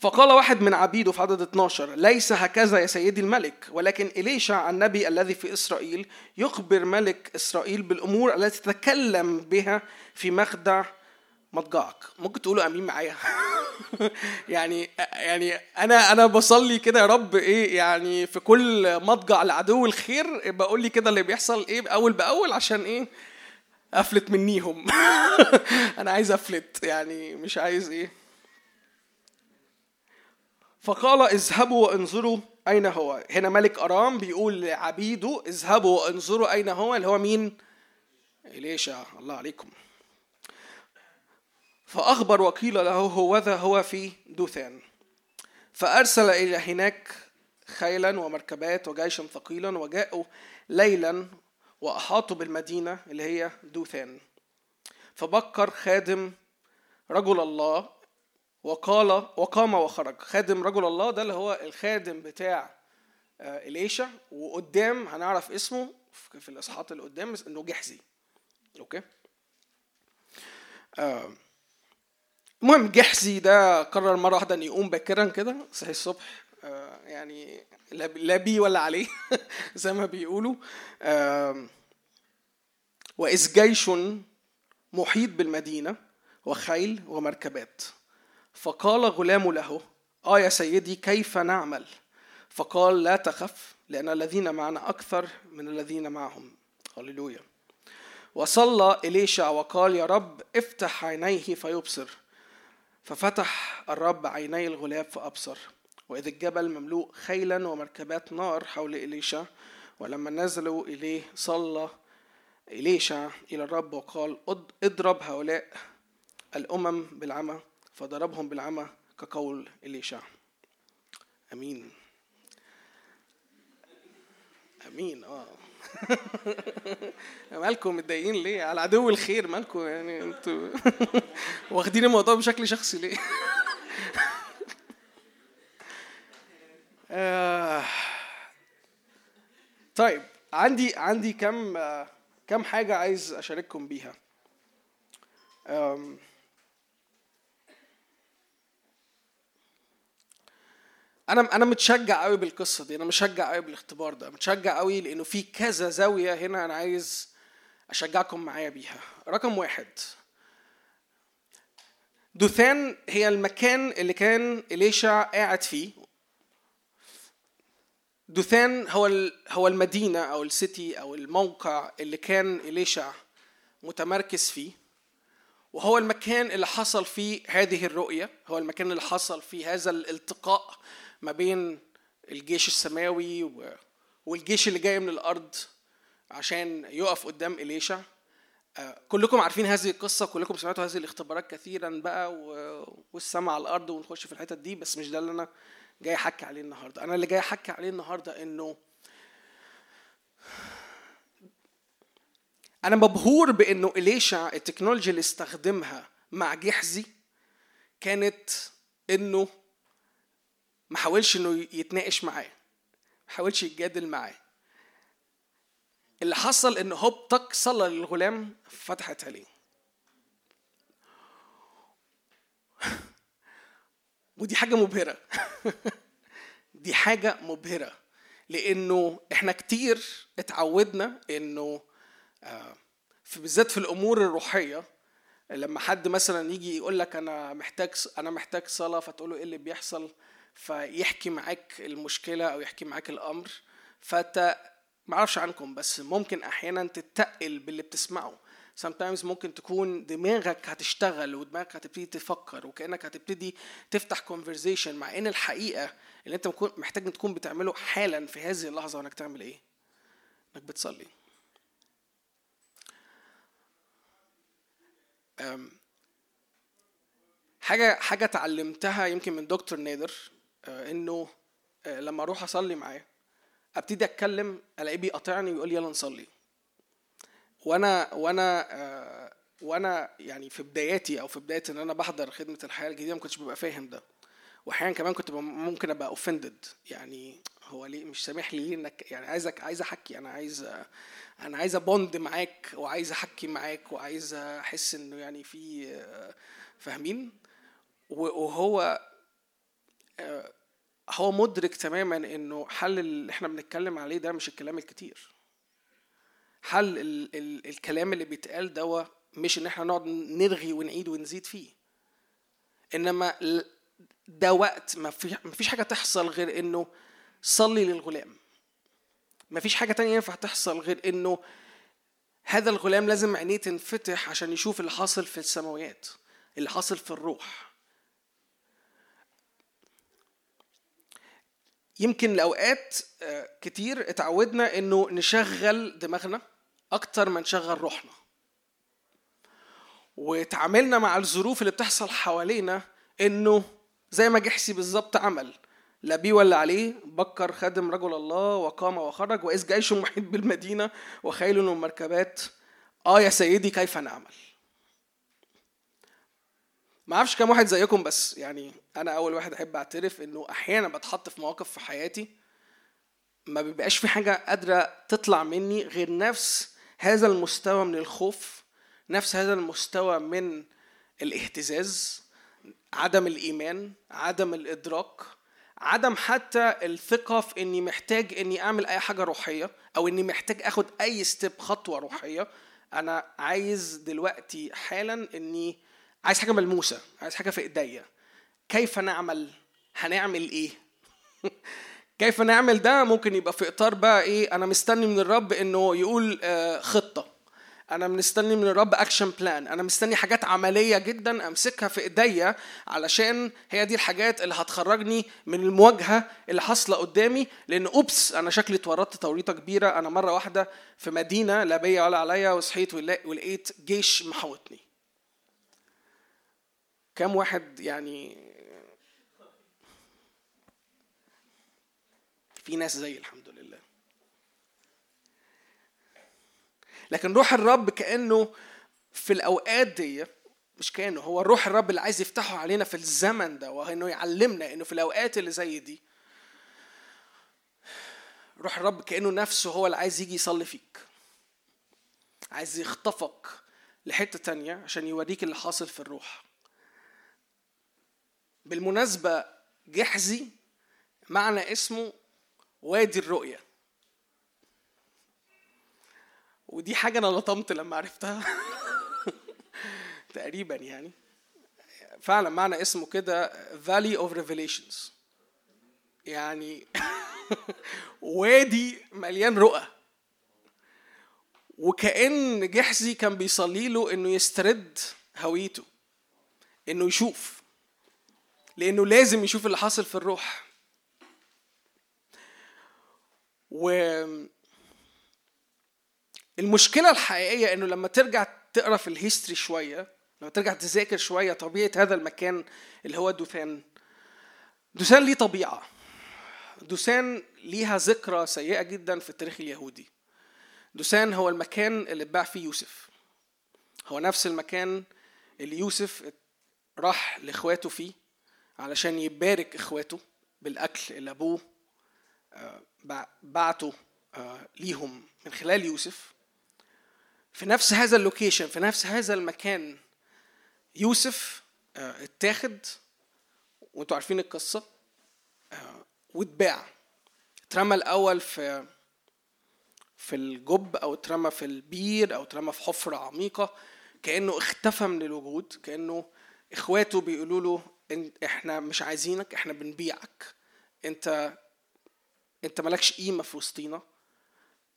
فقال واحد من عبيده في عدد 12 ليس هكذا يا سيدي الملك ولكن إليشع النبي الذي في إسرائيل يخبر ملك إسرائيل بالأمور التي تتكلم بها في مخدع مضجعك. ممكن تقولوا آمين معايا؟ يعني يعني أنا أنا بصلي كده يا رب إيه يعني في كل مضجع لعدو الخير بقول لي كده اللي بيحصل إيه اول بأول عشان إيه؟ أفلت منيهم. أنا عايز أفلت يعني مش عايز إيه؟ فقال اذهبوا وانظروا أين هو. هنا ملك أرام بيقول لعبيده اذهبوا وانظروا أين هو اللي هو مين؟ إليشا. الله عليكم. فأخبر وقيل له هوذا هو في دوثان. فأرسل إلى هناك خيلا ومركبات وجيشا ثقيلا وجاءوا ليلا وأحاطوا بالمدينة اللي هي دوثان. فبكر خادم رجل الله وقال وقام وخرج. خادم رجل الله ده اللي هو الخادم بتاع آه، إليشع وقدام هنعرف اسمه في الإصحاحات اللي قدام إنه جحزي. okay؟ آه المهم جحزي ده قرر مرة واحدة ان يقوم باكرا كده صحي الصبح. آه، يعني لا بيه ولا عليه زي ما بيقولوا. وإذ جيش محيط بالمدينة وخيل ومركبات. فقال غلام له آه يا سيدي كيف نعمل؟ فقال لا تخف لأن الذين معنا أكثر من الذين معهم. هللويا. وصلى إليشع وقال يا رب افتح عينيه فيبصر. ففتح الرب عيني الغلاب فأبصر. وإذ الجبل مملوء خيلا ومركبات نار حول إليشا ولما نزلوا إليه صلى إليشا إلى الرب وقال اضرب هؤلاء الأمم بالعمى. فضربهم بالعمى كقول إليشا أمين. أمين آه. مالكم متضايقين ليه؟ على عدو الخير مالكم يعني أنتوا. واخدين الموضوع بشكل شخصي ليه؟ آه. طيب عندي عندي كم كم حاجة عايز أشارككم بيها. أنا أنا متشجع قوي بالقصة دي أنا مشجع قوي بالاختبار ده متشجع قوي لأنه في كذا زاوية هنا أنا عايز أشجعكم معايا بيها. رقم واحد دوثان هي المكان اللي كان إليشع قاعد فيه. دوثان هو هو المدينة أو السيتي أو الموقع اللي كان إليشع متمركز فيه. وهو المكان اللي حصل فيه هذه الرؤية هو المكان اللي حصل فيه هذا الالتقاء ما بين الجيش السماوي والجيش اللي جاي من الأرض عشان يقف قدام إليشا آه، كلكم عارفين هذه القصة كلكم سمعتوا هذه الاختبارات كثيرا بقى والسماء على الأرض ونخش في الحتت دي بس مش ده اللي أنا جاي أحكي عليه النهارده. أنا اللي جاي أحكي عليه النهارده إنه أنا مبهور بإنه إليشع التكنولوجيا اللي استخدمها مع جحزي كانت إنه ما حاولش إنه يتناقش معاه. ما حاولش يتجادل معاه. اللي حصل إن هوب طق صلى للغلام فتحت عليه. ودي حاجة مبهرة. دي حاجة مبهرة. لأنه إحنا كتير اتعودنا إنه آه، في بالذات في الأمور الروحية لما حد مثلا يجي يقول لك أنا محتاج أنا محتاج صلاة فتقول له إيه اللي بيحصل؟ فيحكي معاك المشكلة أو يحكي معاك الأمر فأنت ما أعرفش عنكم بس ممكن أحيانا تتقل باللي بتسمعه sometimes ممكن تكون دماغك هتشتغل ودماغك هتبتدي تفكر وكأنك هتبتدي تفتح conversation مع إن الحقيقة اللي أنت محتاج تكون بتعمله حالا في هذه اللحظة وانك تعمل إيه؟ إنك بتصلي. حاجة حاجة اتعلمتها يمكن من دكتور نادر إنه آه، لما أروح أصلي معاه أبتدي أتكلم ألاقيه بيقاطعني ويقول لي يلا نصلي. وأنا وأنا آه، وأنا يعني في بداياتي أو في بداية إن أنا بحضر خدمة الحياة الجديدة ما كنتش ببقى فاهم ده. واحيانا كمان كنت ممكن أبقى اوفندد يعني هو ليه مش سامح لي ليه إنك يعني عايزك عايز أحكي. أنا عايز أنا عايز أبوند معاك وعايز أحكي معاك وعايز أحس إنه يعني في فاهمين؟ وهو هو مدرك تماما إنه حل اللي إحنا بنتكلم عليه ده مش الكلام الكتير. حل ال ال الكلام اللي بيتقال ده مش إن إحنا نقعد نرغي ونعيد ونزيد فيه. إنما ده وقت ما فيش حاجة تحصل غير إنه صلي للغلام. ما فيش حاجة تانية ينفع تحصل غير إنه هذا الغلام لازم عينيه تنفتح عشان يشوف اللي حاصل في السماويات اللي حاصل في الروح. يمكن الاوقات آه، كتير اتعودنا إنه نشغل دماغنا أكتر ما نشغل روحنا. وتعاملنا مع الظروف اللي بتحصل حوالينا إنه زي ما جحسي بالظبط عمل. لا بيه ولا عليه بكر خادم رجل الله وقام وخرج وإذ جيش محيط بالمدينة وخيل ومركبات. آه يا سيدي كيف نعمل؟ ما أعرفش كام واحد زيكم بس يعني أنا اول واحد احب اعترف انه أحيانا بتحط في مواقف في حياتي ما بيبقاش في حاجة قادرة تطلع مني غير نفس هذا المستوى من الخوف نفس هذا المستوى من الاهتزاز عدم الإيمان عدم الإدراك عدم حتى الثقة في إني محتاج إني أعمل أي حاجة روحية أو إني محتاج آخد أي step خطوة روحية. أنا عايز دلوقتي حالا إني عايز حاجة ملموسة عايز حاجة في إيديا. كيف نعمل؟ هنعمل إيه؟ كيف نعمل ده؟ ممكن يبقى في إطار بقى إيه؟ أنا مستني من الرب إنه يقول آه، خطة. أنا مستني من الرب action plan أنا مستني حاجات عملية جدا أمسكها في إيديا علشان هي دي الحاجات اللي هتخرجني من المواجهة اللي حاصلة قدامي. لأن oops أنا شكلي اتورطت توريطة كبيرة. أنا مرة واحدة في مدينة لا بيا ولا عليا وصحيت ولقيت جيش محوطني كم واحد يعني في ناس زي الحمد لله. لكن روح الرب كأنه في الأوقات دي مش كأنه هو روح الرب اللي عايز يفتحه علينا في الزمن ده وانه يعلمنا إنه في الأوقات اللي زي دي روح الرب كأنه نفسه هو اللي عايز يجي يصلي فيك. عايز يخطفك لحتة تانية عشان يوريك اللي حاصل في الروح. بالمناسبة جحزي معنى اسمه وادي الرؤية. ودي حاجة أنا لطمت لما عرفتها. تقريبا يعني. فعلا معنى اسمه كده Valley of Revelations. يعني وادي مليان رؤى. وكأن جحزي كان بيصلي له إنه يسترد هويته إنه يشوف. لأنه لازم يشوف اللي حاصل في الروح. و المشكلة الحقيقية إنه لما ترجع تقرأ في الهيستوري شوية لما ترجع تذاكر شوية طبيعة هذا المكان اللي هو دوثان. دوسان ليه طبيعة. دوسان ليها ذكرى سيئة جدا في التاريخ اليهودي. دوسان هو المكان اللي اتباع فيه يوسف. هو نفس المكان اللي يوسف راح لإخواته فيه. علشان يبارك إخواته بالأكل اللي أبوه آه، بعته آه، ليهم من خلال يوسف. في نفس هذا ال location في نفس هذا المكان يوسف آه، اتاخد. وأنتوا عارفين القصة واتباع. اترمى الأول في في الجب أو اترمى في البير أو اترمى في حفرة عميقة. كأنه اختفى من الوجود كأنه إخواته بيقولوا له إحنا مش عايزينك إحنا بنبيعك. أنت أنت مالكش قيمة في وسطينا.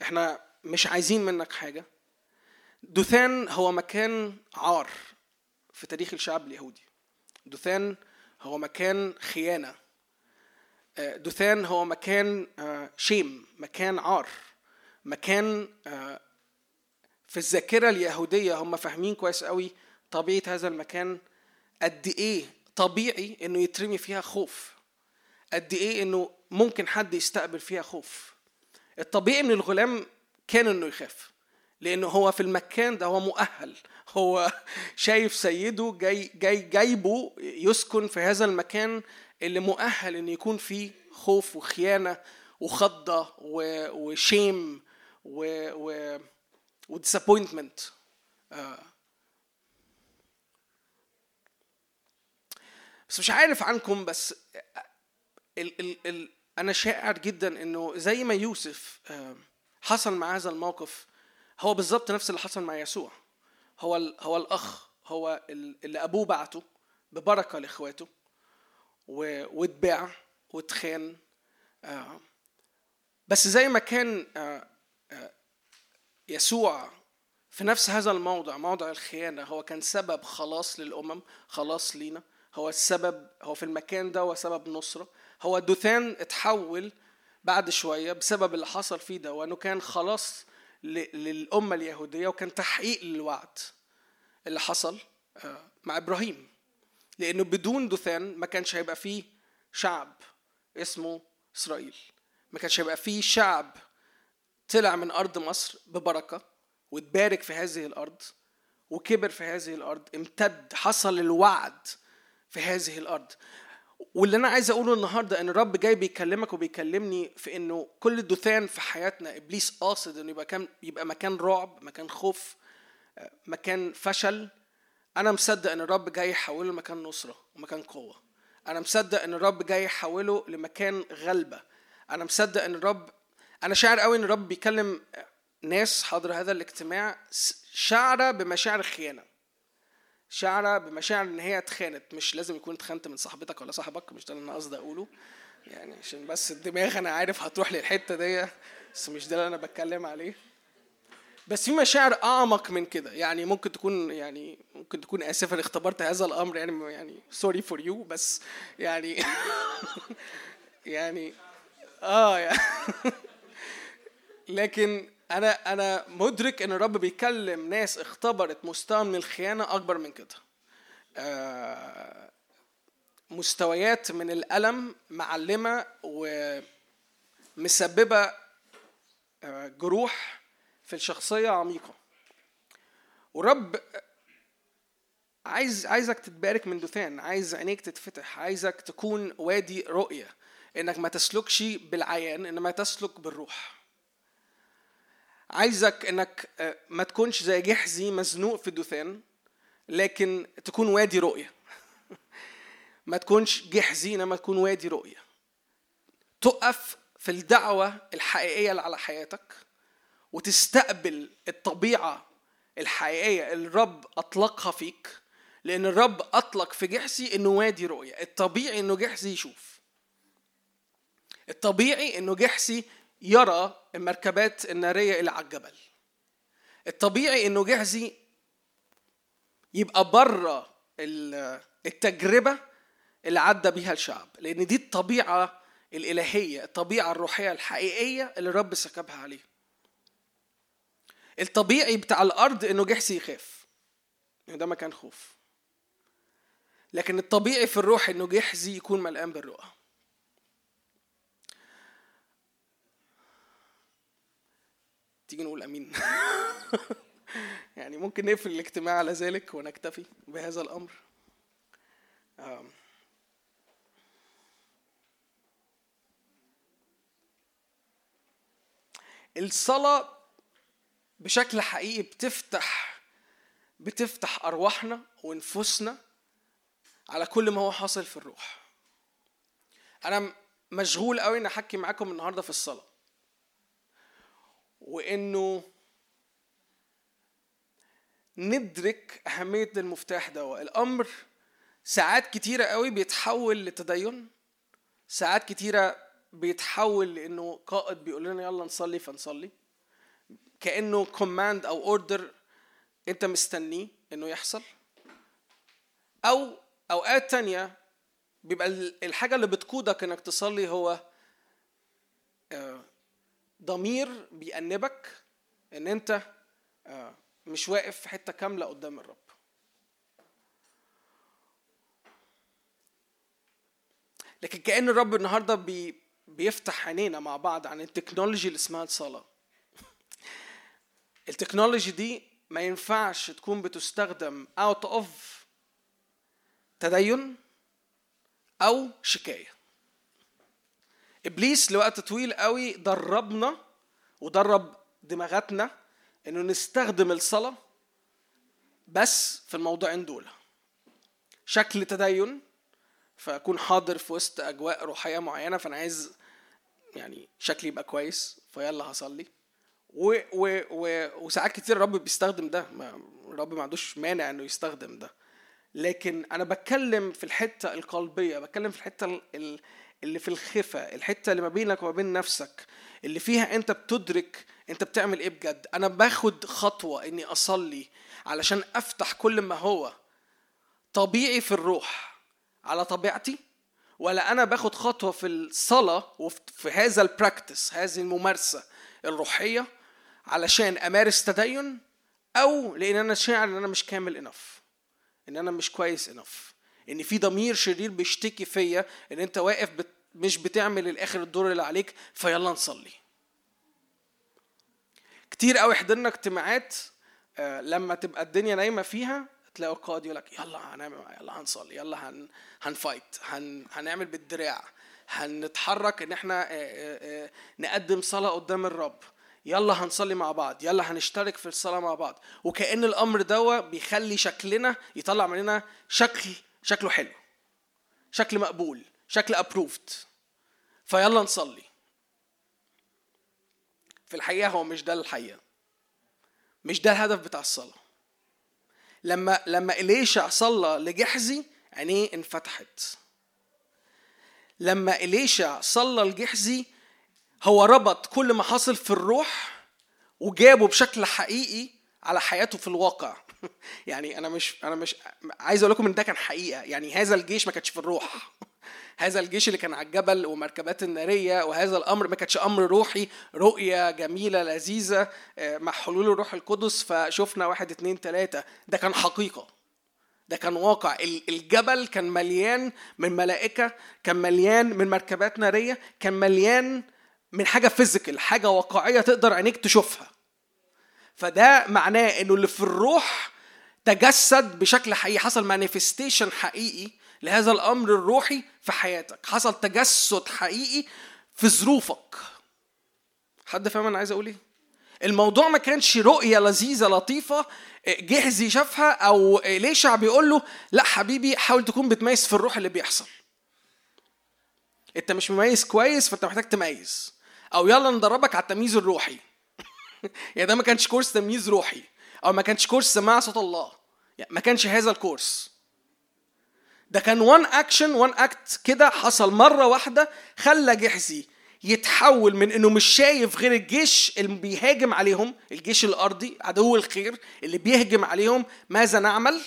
إحنا مش عايزين منك حاجة. دوثان هو مكان عار في تاريخ الشعب اليهودي. دوثان هو مكان خيانة. آه، دوثان هو مكان آه، شيم مكان عار مكان آه، في الذاكرة اليهودية هم فاهمين كويس قوي طبيعة هذا المكان قد إيه طبيعي إنه يترمي فيها خوف. قد إيه إنه ممكن حد يستقبل فيها خوف. الطبيعي من الغلام كان إنه يخاف لأنه هو في المكان ده هو مؤهل. هو شايف سيده جاي جاي جايبه يسكن في هذا المكان اللي مؤهل ان يكون فيه خوف وخيانة وخضة وشيم و و وديسابوينتمنت. بس مش عارف عنكم بس ال ال ال أنا شاعر جدا إنه زي ما يوسف حصل مع هذا الموقف هو بالظبط نفس اللي حصل مع يسوع. هو هو الأخ هو اللي أبوه بعته ببركة لإخواته واتباع واتخان بس زي ما كان يسوع في نفس هذا الموضع موضع الخيانة هو كان سبب خلاص للأمم خلاص لينا. هو السبب هو في المكان ده هو سبب نصرة. هو دوثان اتحول بعد شوية بسبب اللي حصل فيه ده وأنه كان خلاص للأمة اليهودية وكان تحقيق للوعد اللي حصل آه، مع إبراهيم. لأنه بدون دوثان ما كانش هيبقى فيه شعب اسمه إسرائيل. ما كانش هيبقى فيه شعب طلع من أرض مصر ببركة واتبارك في هذه الأرض وكبر في هذه الأرض امتد حصل الوعد في هذه الأرض. واللي أنا عايز أقوله النهارده إن الرب جاي بيكلمك وبيكلمني في إنه كل الدثان في حياتنا إبليس قاصد إنه يبقى كان يبقى مكان رعب مكان خوف مكان فشل. أنا مصدق إن الرب جاي يحوله لمكان نصرة ومكان قوة. أنا مصدق إن الرب جاي يحوله لمكان غلبة. أنا مصدق إن الرب أنا شاعر قوي إن الرب بيكلم ناس حاضر هذا الاجتماع شاعرة بمشاعر الخيانه شاعرة بمشاعر إن هي اتخانت. مش لازم يكون اتخانت من صاحبتك ولا صاحبك مش ده اللي أنا قصدي أقوله. يعني عشان بس الدماغ أنا عارف هتروح للحتة دي بس مش ده اللي أنا بتكلم عليه. بس في مشاعر أعمق من كده. يعني ممكن تكون يعني ممكن تكون آسفة اختبرت هذا الأمر يعني يعني sorry for you بس يعني يعني آه يعني لكن أنا أنا مدرك إن الرب بيكلم ناس اختبرت مستوى من الخيانة أكبر من كده. آه، مستويات من الألم معلمة ومسببة آه، جروح في الشخصية عميقة. والرب عايز عايزك تتبارك من دثان عايز عينيك تتفتح عايزك تكون وادي رؤية إنك ما تسلكش بالعيان انما تسلك بالروح. عايزك إنك آه، ما تكونش زي جحزي مزنوق في الدثان لكن تكون وادي رؤية. ما تكونش جحزي إنما تكون وادي رؤية. تقف في الدعوة الحقيقية اللي على حياتك وتستقبل الطبيعة الحقيقية الرب أطلقها فيك. لأن الرب أطلق في جحسي إنه وادي رؤية. الطبيعي إنه جحسي يشوف. الطبيعي إنه جحسي يرى المركبات النارية اللي على الجبل. الطبيعي إنه جهزي يبقى بره التجربة اللي عدى بيها الشعب لأن دي الطبيعة الإلهية الطبيعة الروحية الحقيقية اللي الرب سكبها عليه الطبيعي بتاع الأرض إنه جحسي يخاف. يعني ده مكان خوف. لكن الطبيعي في الروح إنه جحزي يكون ملقان بالرؤى. تيجي نقول أمين. يعني ممكن نقفل الاجتماع على ذلك ونكتفي بهذا الأمر. الصلاة بشكل حقيقي بتفتح بتفتح أرواحنا ونفوسنا على كل ما هو حاصل في الروح. أنا مشغول قوي إن أحكي معاكم النهاردة في الصلاة. وإنه ندرك أهمية المفتاح ده. الأمر ساعات كتيرة قوي بيتحول لتدين ساعات كتيرة بيتحول لأنه قائد بيقول لنا يلا نصلي فنصلي كأنه command أو order أنت مستنيه إنه يحصل. أو أوقات تانية بيبقى الحاجة اللي بتقودك إنك تصلي هو ضمير بيأنبك إن أنت آه، مش واقف في حتة كاملة قدام الرب. لكن كأن الرب النهاردة بي بيفتح عينينا مع بعض عن ال technology اللي اسمها الصلاة. ال technology دي ما ينفعش تكون بتستخدم out of تدين أو شكاية. إبليس لوقت طويل قوي دربنا ودرب دماغاتنا إنه نستخدم الصلاة بس في الموضوعين دول. شكل تدين فأكون حاضر في وسط أجواء روحية معينة فأنا عايز يعني شكلي يبقى كويس فيلا هصلي. و و و وساعات كتير الرب بيستخدم ده الرب ما عندوش مانع إنه يستخدم ده. لكن أنا بتكلم في الحتة القلبية بتكلم في الحتة ال- اللي في الخفة الحتة اللي ما بينك وما بين نفسك اللي فيها أنت بتدرك أنت بتعمل إيه بجد. أنا باخد خطوة إني أصلي علشان أفتح كل ما هو طبيعي في الروح على طبيعتي ولا أنا باخد خطوة في الصلاة وفي هذا البراكتس هذه الممارسة الروحية علشان أمارس تدين أو لأن أنا شاعر إن أنا مش كامل انف إن أنا مش كويس انف إن في ضمير شرير بيشتكي فيا إن أنت واقف مش بتعمل الآخر الدور اللي عليك فيلا نصلي. كتير قوي حضرنا اجتماعات آه، لما تبقى الدنيا نايمة فيها تلاقي القائد يقول لك يلا هنعمل يلا هنصلي يلا هن هنفايت هن هنعمل بالدراع هنتحرك إن إحنا آه، آه، نقدم صلاة قدام الرب. يلا هنصلي مع بعض يلا هنشترك في الصلاة مع بعض. وكأن الأمر دوا بيخلي شكلنا يطلع مننا شكل شكله حلو شكل مقبول شكل ابروفد فيلا نصلي. في الحقيقة هو مش ده الحقيقة. مش ده الهدف بتاع الصلاة. لما لما إليشع صلى لجحزي عينيه انفتحت. لما إليشع صلى لجحزي هو ربط كل ما حصل في الروح وجابه بشكل حقيقي على حياته في الواقع. يعني أنا مش أنا مش عايز أقول لكم إن ده كان حقيقة. يعني هذا الجيش ما كانش في الروح. هذا الجيش اللي كان على الجبل ومركبات النارية وهذا الأمر ما كانش أمر روحي. رؤية جميلة لذيذة آه، مع حلول الروح القدس. فشفنا واحد اتنين تلاتة. ده كان حقيقة. ده كان واقع. ال- الجبل كان مليان من ملائكة كان مليان من مركبات نارية كان مليان من حاجة فيزيكال حاجة واقعية تقدر عينيك تشوفها. فده معناه إنه اللي في الروح تجسد بشكل حقيقي. حصل مانيفستيشن حقيقي لهذا الأمر الروحي في حياتك. حصل تجسد حقيقي في ظروفك. حد فاهم أنا عايز أقول إيه؟ الموضوع ما كانش رؤية لذيذة لطيفة. جهزي شافها أو ليشع بيقول له لا حبيبي حاول تكون بتميز في الروح اللي بيحصل. أنت مش مميز كويس فأنت محتاج تميز. أو يلا ندربك على التمييز الروحي. يعني ده ما كانش كورس تمييز روحي. أو ما كانش كورس سماع صوت الله. يعني ما كانش هذا الكورس ده كان one action one act كده حصل مرة واحدة خلى جيحزي يتحول من إنه مش شايف غير الجيش اللي بيهاجم عليهم الجيش الأرضي عدو الخير اللي بيهجم عليهم ماذا نعمل؟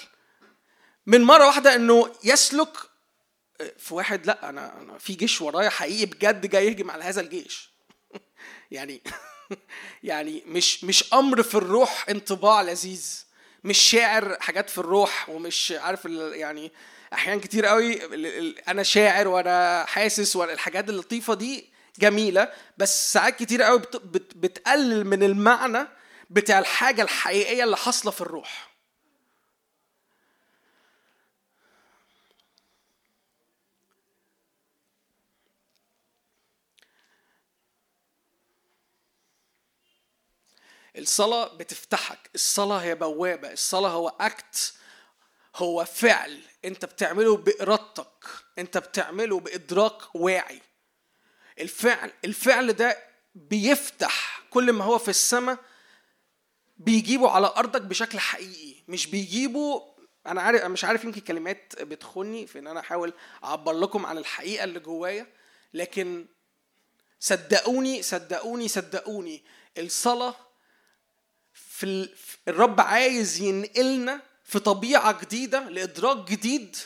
من مرة واحدة إنه يسلك في واحد لأ أنا أنا في جيش ورايا حقيقي بجد جاي يهجم على هذا الجيش. يعني يعني مش مش أمر في الروح انطباع لذيذ. مش شاعر حاجات في الروح ومش عارف يعني أحيان كتير قوي أنا شاعر وأنا حاسس والحاجات اللطيفة دي جميلة بس ساعات كتير قوي بت- بت- بتقلل من المعنى بتاع الحاجة الحقيقية اللي حاصلة في الروح. الصلاة بتفتحك الصلاة هي بوابة الصلاة هو أكت هو فعل. أنت بتعمله بإرادتك أنت بتعمله بإدراك واعي. الفعل الفعل ده بيفتح كل ما هو في السماء بيجيبه على أرضك بشكل حقيقي. مش بيجيبه أنا عارف مش عارف يمكن كلمات بتخني في إن أنا أحاول أعبر لكم عن الحقيقة اللي جوايا لكن صدقوني صدقوني صدقوني الصلاة في ال- في- الرب عايز ينقلنا في طبيعة جديدة لإدراك جديد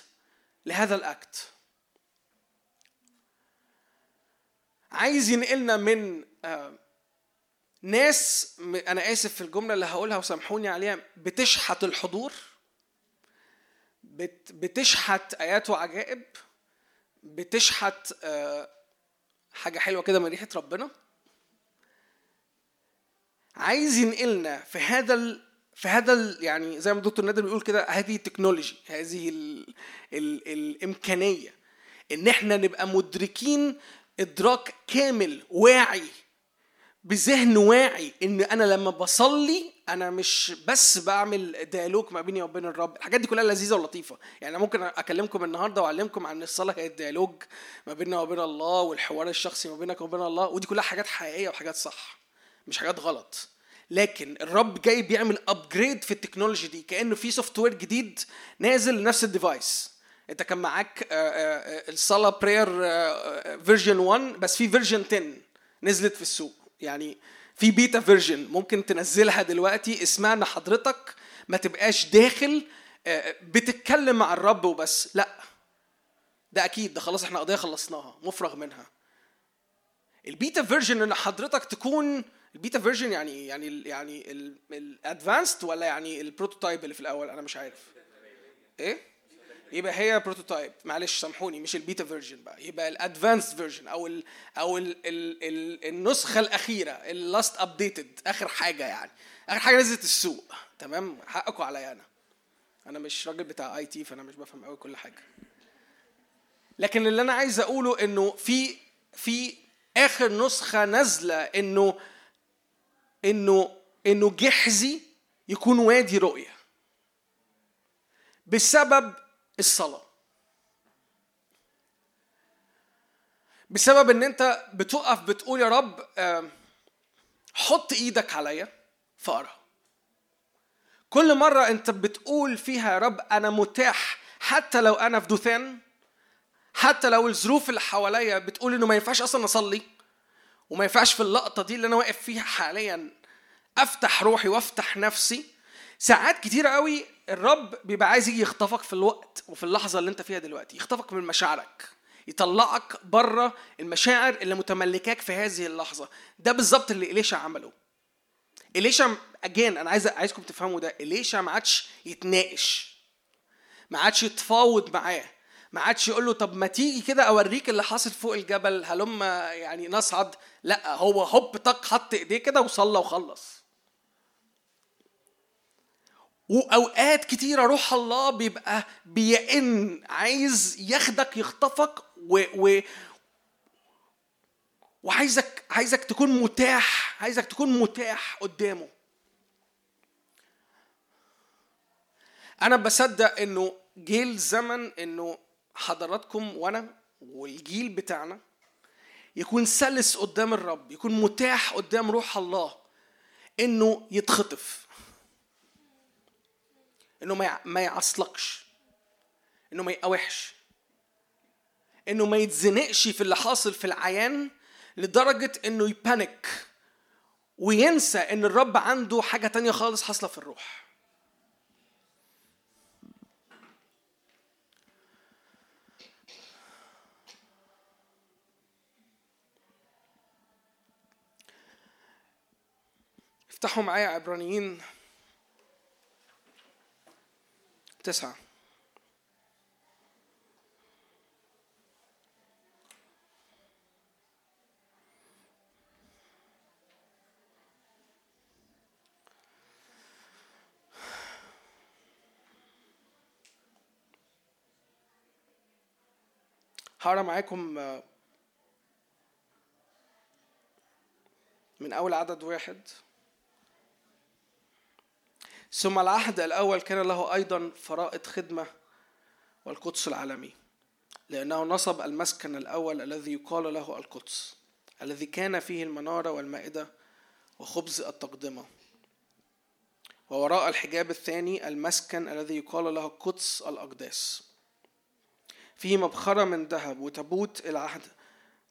لهذا الأكت. عايز ينقلنا من آه، ناس أنا آسف في الجملة اللي هقولها وسامحوني عليها بتشحت الحضور بت- بتشحت آيات وعجائب بتشحت آه، حاجة حلوة كده من ريحة ربنا. عايز ينقلنا في هذا ال... في هذا ال... يعني زي ما الدكتور نادر بيقول كده هذه ال technology هذه ال... ال... الإمكانية إن إحنا نبقى مدركين إدراك كامل واعي بذهن واعي إن أنا لما بصلي أنا مش بس بعمل dialogue ما بيني وبين الرب. الحاجات دي كلها لذيذة ولطيفة. يعني ممكن أكلمكم النهارده وأعلمكم عن الصلاة هي ال dialogue ما بيننا وبين الله والحوار الشخصي ما بينك وبين الله ودي كلها حاجات حقيقية وحاجات صح. مش حاجات غلط. لكن الرب جاي بيعمل upgrade في ال technology دي. كأنه في software جديد نازل لنفس ال device انت كان معاك آه، آه، آه، الصلاة prayer version 1 بس في version 10 نزلت في السوق. يعني في beta version ممكن تنزلها دلوقتي. اسمها ان حضرتك ما تبقاش داخل بتتكلم مع الرب وبس. لا. ده أكيد. ده خلاص إحنا قضية خلصناها. مفرغ منها. ال beta version إن حضرتك تكون ال beta version يعني يعني يعني ال advanced ولا يعني ال prototype اللي في الأول؟ أنا مش عارف. إيه؟ يبقى هي prototype معلش سامحوني مش ال beta version بقى. يبقى ال advanced version أو ال أو ال ال ال النسخة الأخيرة ال last updated آخر حاجة يعني. آخر حاجة نزلت السوق. تمام؟ حقكم عليا أنا. أنا مش راجل بتاع اي تي فأنا مش بفهم قوي كل حاجة. لكن اللي أنا عايز أقوله إنه في في آخر نسخة نازلة إنه إنه إنه جحزي يكون وادي رؤية بسبب الصلاة. بسبب إن أنت بتقف بتقول يا رب حط إيدك عليا فاقرا كل مرة أنت بتقول فيها يا رب أنا متاح. حتى لو أنا في دوثان حتى لو الظروف اللي حواليا بتقول إنه ما ينفعش أصلا أصلي. وما ينفعش في اللقطة دي اللي أنا واقف فيها حاليا أفتح روحي وأفتح نفسي. ساعات كتير قوي الرب بيبقى عايز يجي يخطفك في الوقت وفي اللحظة اللي أنت فيها دلوقتي يخطفك من مشاعرك يطلعك بره المشاعر اللي متملكاك في هذه اللحظة. ده بالظبط اللي إليشا عمله. إليشا اجين أنا عايز عايزكم تفهموا ده. إليشا ما عادش يتناقش ما عادش يتفاوض معاه. ما عادش يقول له طب ما تيجي كده اوريك اللي حاصل فوق الجبل هلم يعني نصعد؟ لا هو هوب طق حط ايديه كده وصلى وخلص. وأوقات كتيرة روح الله بيبقى بيئن عايز ياخدك يخطفك و, و وعايزك عايزك تكون متاح عايزك تكون متاح قدامه. أنا بصدق إنه جه الزمن إنه حضراتكم وأنا والجيل بتاعنا يكون سلس قدام الرب يكون متاح قدام روح الله إنه يتخطف. إنه ما يع- ما يعصلكش إنه ما يقاوحش. إنه ما يتزنقش في اللي حاصل في العيان لدرجة إنه يبانك وينسى إن الرب عنده حاجة تانية خالص حاصلة في الروح. افتحوا معايا عبرانيين. تسعة. هقرأ معاكم آه، من أول عدد واحد. ثم العهد الأول كان له أيضا فرائض خدمة والقدس العالمي لأنه نصب المسكن الأول الذي يقال له القدس الذي كان فيه المنارة والمائدة وخبز التقدمة. ووراء الحجاب الثاني المسكن الذي يقال له قدس الأقداس. فيه مبخرة من ذهب وتابوت العهد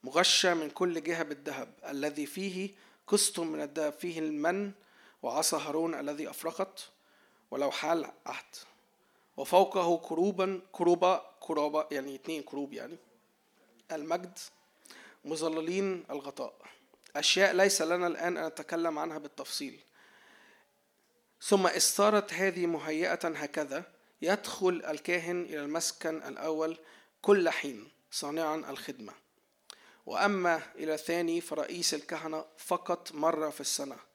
مغشى من كل جهة بالذهب الذي فيه قسط من الذهب فيه المن وعصا هارون الذي أفرخت ولوحا العهد. وفوقه كروبا كروبا كروبا يعني اثنين كروب يعني. المجد مظللين الغطاء. أشياء ليس لنا الآن أن نتكلم عنها بالتفصيل. ثم إذ صارت هذه مهيئة هكذا. يدخل الكاهن إلى المسكن الأول كل حين صانعا الخدمة. وأما إلى الثاني فرئيس الكهنة فقط مرة في السنة.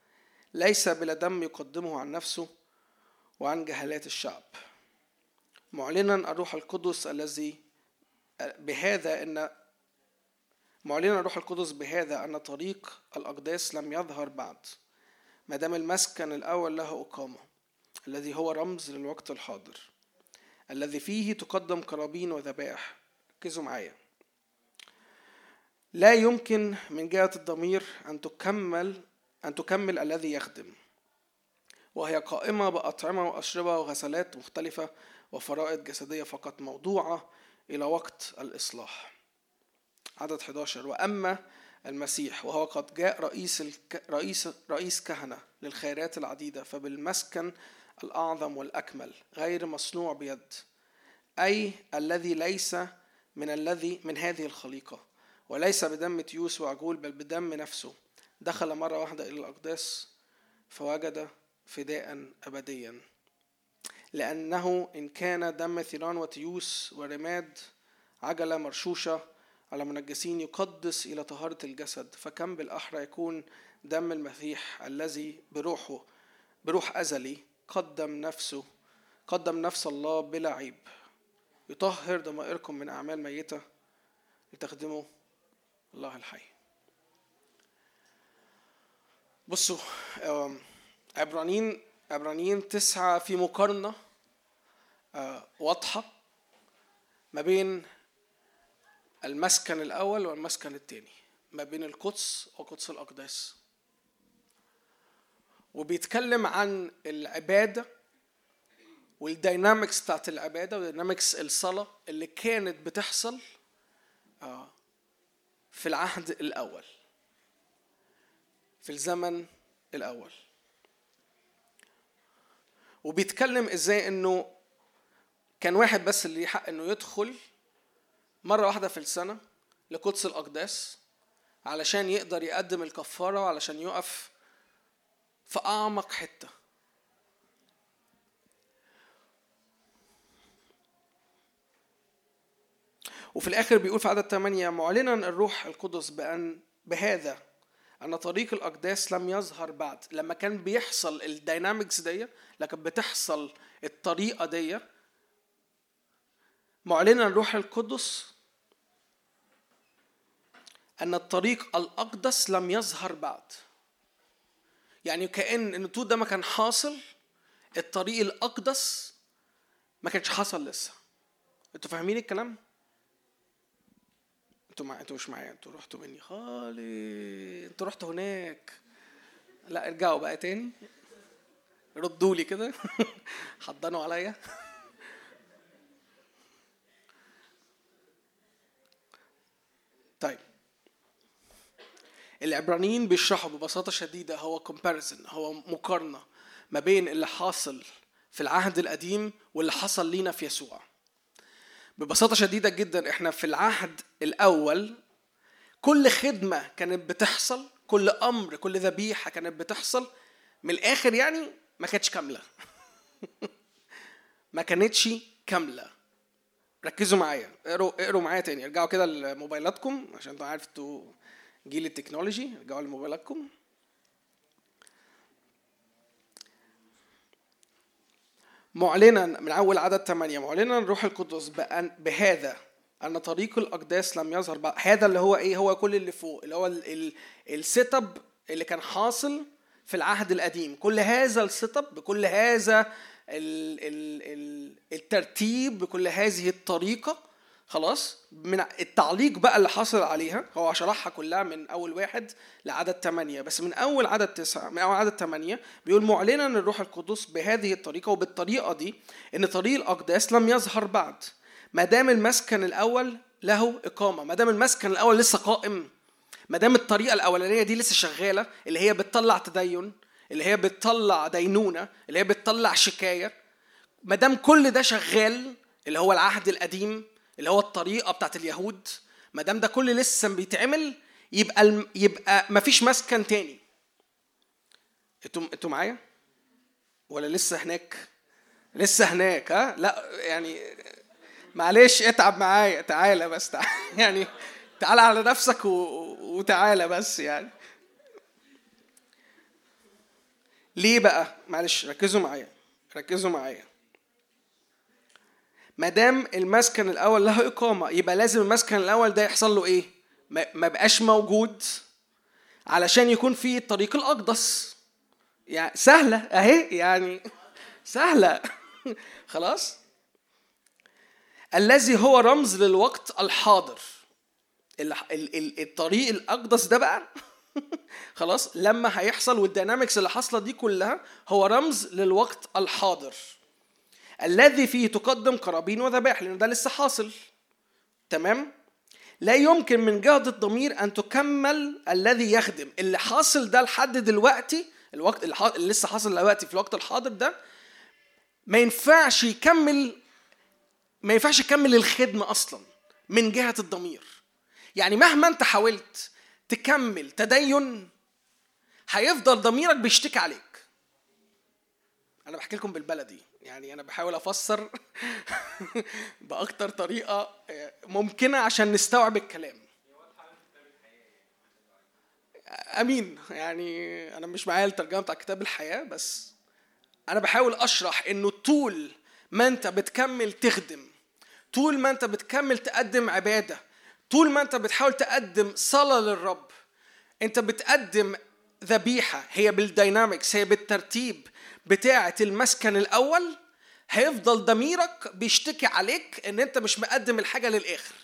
ليس بلا دم يقدمه عن نفسه وعن جهالات الشعب. معلنا الروح القدس الذي بهذا إن معلنا الروح القدس بهذا أن طريق الأقداس لم يظهر بعد ما دام المسكن الأول له إقامة الذي هو رمز للوقت الحاضر الذي فيه تقدم قرابين وذبائح. ركزوا معايا. لا يمكن من جهة الضمير أن تكمل أن تكمل الذي يخدم. وهي قائمة بأطعمة وأشربة وغسلات مختلفة وفرائض جسدية فقط موضوعة إلى وقت الإصلاح. عدد 11 وأما المسيح وهو قد جاء رئيس الك... رئيس رئيس كهنة للخيرات العديدة فبالمسكن الأعظم والأكمل غير مصنوع بيد. أي الذي ليس من الذي من هذه الخليقة وليس بدم تيوس وعجول بل بدم نفسه. دخل مرة واحدة إلى الأقداس فوجد فداء أبديا. لأنه إن كان دم ثيران وتيوس ورماد عجلة مرشوشة على منجسين يقدس إلى طهارة الجسد فكم بالأحرى يكون دم المسيح الذي بروحه بروح أزلي قدم نفسه قدم نفس الله بلا عيب. يطهر ضمائركم من أعمال ميتة لتخدموا الله الحي. بصوا عبرانيين عبرانيين تسعة في مقارنة آه، واضحة ما بين المسكن الأول والمسكن الثاني ما بين القدس وقدس الأقداس. وبيتكلم عن العبادة والدينامكس بتاعت العبادة ودينامكس الصلاة اللي كانت بتحصل آه، في العهد الأول. في الزمن الأول. وبيتكلم إزاي إنه كان واحد بس اللي حق إنه يدخل مرة واحدة في السنة لقدس الأقداس علشان يقدر يقدم الكفارة وعلشان يقف في أعمق حتة. وفي الآخر بيقول في عدد 8 معلنا الروح القدس بأن بهذا أن طريق الأقداس لم يظهر بعد. لما كان بيحصل الداينامكس دي لكن بتحصل الطريقة دي معلنا الروح القدس أن الطريق الأقدس لم يظهر بعد. يعني إن طول ده ما كان حاصل الطريق الأقدس ما كانش حصل لسه. أنتوا فاهمين الكلام؟ أنتوا مع... أنتوا مش معايا أنتوا رحتوا مني. خالص. أنتوا رحتوا هناك. لا ارجعوا بقى تاني. ردوا لي كده. حضنوا عليا. طيب. العبرانيين بيشرحوا ببساطة شديدة. هو كومباريزن هو مقارنة ما بين اللي حاصل في العهد القديم واللي حصل لينا في يسوع. ببساطة شديدة جدا إحنا في العهد الأول كل خدمة كانت بتحصل كل أمر كل ذبيحة كانت بتحصل من الآخر يعني ما كانتش كاملة. ما كانتش كاملة. ركزوا معايا. اقروا اقروا معايا تاني. ارجعوا كده لموبايلاتكم عشان أنتوا عارف أنتوا جيل التكنولوجي. ارجعوا لموبايلاتكم. معلنا من أول عدد ثمانية معلنا الروح القدس بأن بهذا أن طريق الأقداس لم يظهر بعد هذا اللي هو إيه؟ هو كل اللي فوق اللي هو ال setup اللي كان حاصل في العهد القديم. كل هذا ال setup بكل هذا ال ال ال الترتيب بكل هذه الطريقة خلاص من التعليق بقى اللي حصل عليها هو شرحها كلها من أول واحد لعدد ثمانية بس من أول عدد تسعة من أول عدد ثمانية بيقول معلنا الروح القدس بهذه الطريقة وبالطريقة دي إن طريق الأقداس لم يظهر بعد. ما دام المسكن الأول له إقامة ما دام المسكن الأول لسه قائم ما دام الطريقة الأولانية دي لسه شغالة اللي هي بتطلع تدين اللي هي بتطلع دينونة اللي هي بتطلع شكاية ما دام كل ده شغال اللي هو العهد القديم اللي هو الطريقة بتاعت اليهود. ما دام ده كل لسه بيتعمل يبقى الم... يبقى مفيش مسكن تاني. أنتوا أنتوا معايا؟ ولا لسه هناك؟ لسه هناك ها؟ لا يعني معلش اتعب معايا. تعالى بس تعالى يعني تعالى على نفسك و... وتعالى بس يعني. ليه بقى؟ معلش ركزوا معايا ركزوا معايا. ما دام المسكن الأول له إقامة يبقى لازم المسكن الأول ده يحصل له إيه؟ ما بقاش موجود علشان يكون في الطريق الأقدس. يعني سهلة أهي يعني سهلة. خلاص؟ الذي هو رمز للوقت الحاضر. الطريق الأقدس ده بقى. خلاص؟ لما هيحصل والدينامكس اللي حاصلة دي كلها هو رمز للوقت الحاضر. الذي فيه تقدم قرابين وذبائح لأن ده لسه حاصل. تمام؟ لا يمكن من جهة الضمير أن تكمل الذي يخدم. اللي حاصل ده لحد دلوقتي الوقت اللي لسه حاصل دلوقتي في الوقت الحاضر ده ما ينفعش يكمل ما ينفعش يكمل الخدمة أصلا من جهة الضمير. يعني مهما أنت حاولت تكمل تدين هيفضل ضميرك بيشتكي عليك. أنا بحكي لكم بالبلدي. يعني أنا بحاول أفسر بأكتر طريقة آه، ممكنة عشان نستوعب الكلام. أمين. يعني أنا مش معايا الترجمة بتاع كتاب الحياة بس أنا بحاول أشرح إنه طول ما أنت بتكمل تخدم طول ما أنت بتكمل تقدم عبادة طول ما أنت بتحاول تقدم صلاة للرب أنت بتقدم ذبيحة. هي بالدينامكس هي بالترتيب. بتاعة المسكن الأول هيفضل ضميرك بيشتكي عليك إن أنت مش مقدم الحاجة للآخر.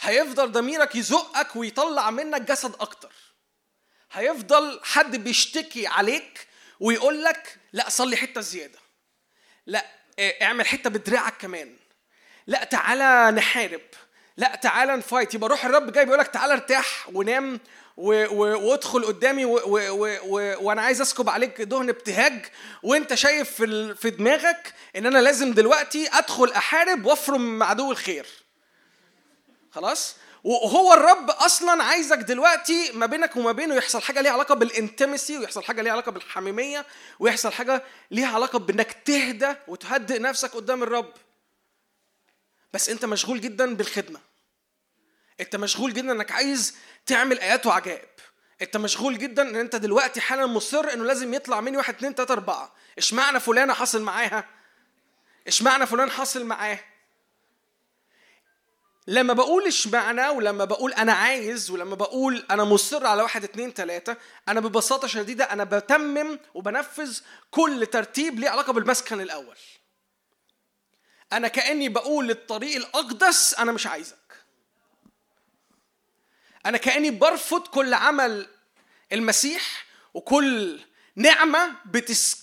هيفضل ضميرك يزقك ويطلع منك جسد أكتر. هيفضل حد بيشتكي عليك ويقول لك لا صلي حتة زيادة. لا اعمل حتة بدراعك كمان. لا تعالى نحارب. لا تعالى نفايت يبقى روح الرب جاي بيقول لك تعالى ارتاح ونام وادخل قدامي وأنا عايز اسكب عليك دهن ابتهاج وانت شايف في, في دماغك ان أنا لازم دلوقتي ادخل احارب وافرم عدو الخير. خلاص؟ وهو الرب أصلا عايزك دلوقتي ما بينك وما بينه يحصل حاجة ليها علاقة بالانتمسي ويحصل حاجة ليها علاقة بالحميمية ويحصل حاجة ليها علاقة بإنك تهدى وتهدئ نفسك قدام الرب. بس أنت مشغول جدا بالخدمة. انت مشغول جدا انك عايز تعمل آيات وعجائب. انت مشغول جدا ان انت دلوقتي حالا مصر انه لازم يطلع مني واحد اتنين تلاتة اربعة. اشمعنى فلانة حصل معاها؟ اشمعنى فلان حصل معاه؟ لما بقول اشمعنى ولما بقول أنا عايز ولما بقول أنا مصر على واحد اتنين تلاتة أنا ببساطة شديدة أنا بتمم وبنفذ كل ترتيب ليه علاقة بالمسكن الأول. أنا كأني بقول للطريق الأقدس أنا مش عايزك. أنا كأني برفض كل عمل المسيح وكل نعمة